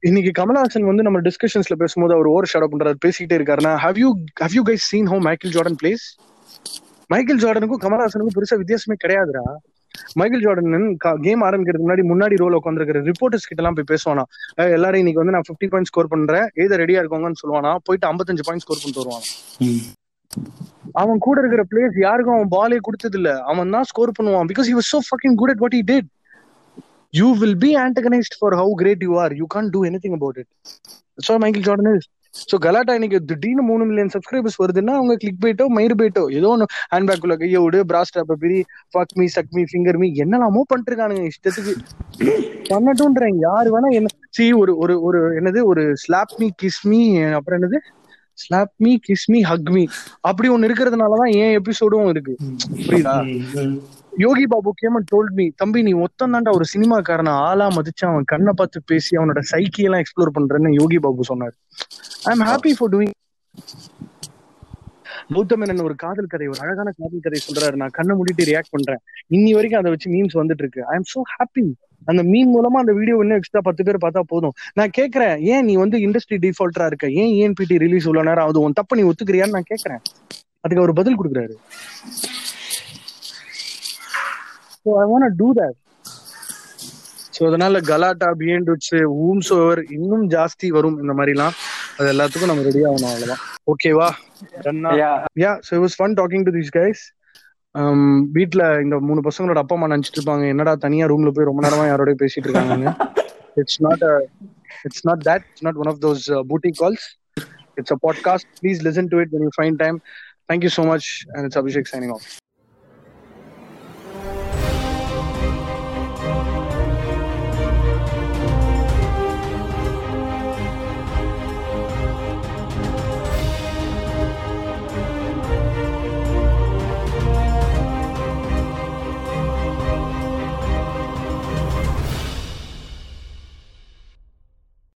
இன்னைக்கு கமல்ஹாசன் வந்து நம்ம டிஸ்கஷன்ஸ்ல பேசும்போது அவர் ஓவர் ஷேடோ பண்றாரு பேசிக்கிட்டே இருக்காருன்னா how you how you guys seen how Michael Jordan plays Michael ஜார்டனுக்கும் கமலஹாசனுக்கும் பெருசா வித்தியாசமே கிடையாதுடா. மைக்கேல் ஜார்டன் கேம் ஆரம்பிக்கிறதுக்கு முன்னாடி முன்னாடி ரோல் உட்காந்துருக்கிற ரிப்போர்ட்டர்ஸ் கிட்ட எல்லாம் போய் பேசுவானா? "அஹ், எல்லாரும் இன்னைக்கு வந்து நான் 50 பாயிண்ட் ஸ்கோர் பண்றேன். ஏதோ ரெடியா இருக்கோங்கன்னு சொல்லுவானா? போயிட்டு 55 பாயிண்ட் ஸ்கோர் பண்ணிட்டு வருவான்? அவன் கூட இருக்கிற பிளேயர்ஸ் யாருக்கும் அவன் பாலே கொடுத்தது இல்ல அவன் தான் ஸ்கோர் பண்ணுவான். Because he was so fucking good at what he did. You will be antagonized for how great you are. You can't do anything about it. That's what michael jordan is. So Galatta இன்னைக்கு திடீர்னு மூணு million subscribers வருதுன்னா அவங்க click phyto மயிர் phyto ஏதோ ஒன்று handbag குள்ள கைய விடு பிராஸ்ட் பிரி fuck me suck me finger me என்னெல்லாமோ பண்ணிட்டு இருக்கானுங்க இஷ்டத்துக்கு. பண்ணட்டும்ன்றேன் யாரு வேணா என்ன சி ஒரு ஒரு ஒரு என்னது ஒரு ஸ்லாப் மீ கிஸ் மீ அப்புறம் என்னது? Slap me kiss me hug me அப்படி ஒன்னு இருக்கிறதுனாலதான் ஏன் எபிசோடும் இருக்கு. புரியுதா? Yogi Babu came and told me தம்பி நீ ஒத்தம் தாண்டா ஒரு சினிமாக்காரனை ஆளா மதிச்சு அவன் கண்ணை பார்த்து பேசி அவனோட சைக்கி எல்லாம் எக்ஸ்ப்ளோர் பண்றேன்னு யோகி பாபு சொன்னார். I am happy for doing Gautham Menon ஒரு காதல் கதை ஒரு அழகான காதல் கதை சொல்றாரு. நான் கண்ணை மூடிட்டு ரியாக்ட் பண்றேன். இன்னி வரைக்கும் அதை வச்சு மீம்ஸ் வந்துட்டு இருக்கு. ஐ எம் சோ ஹாப்பி அந்த மீன் மூலமா அந்த வீடியோ இன்னும் எக்ஸ்ட்ரா பத்து பேர் பார்த்தா போதும். நான் கேக்குறேன் ஏன் நீ வந்து இண்டஸ்ட்ரி டிஃபால்ட்டரா இருக்க? ஏன் ஏன்பிடி ரிலீஸ் உள்ள நேரம் அது உன் தப்பு நீ ஒத்துக்கிறியான்னு நான் கேக்குறேன். அதுக்கு அவர் பதில் கொடுக்குறாரு. So I want to that so அதனால கலாட்டா விட்ஸ் ஊம்ஸ் ஓவர் இன்னும் ஜாஸ்தி வரும் இந்த மாதிரிலாம். அது எல்லாத்துக்கும் நம்ம ரெடி ஆகணும் அவ்வளவுதான். ஓகேவா yeah so it was fun talking to this guys வீட்ல இந்த மூணு பசங்களோட அப்பா அம்மா நினைச்சிட்டு இருப்பாங்க என்னடா தனியா ரூம்ல போய் ரொம்ப நேரமா யாரோட பேசிட்டு இருக்காங்க it's not it's not that it's not one of those booty calls it's a podcast please listen to it when you find time. Thank you so much. And it's abhishek signing off.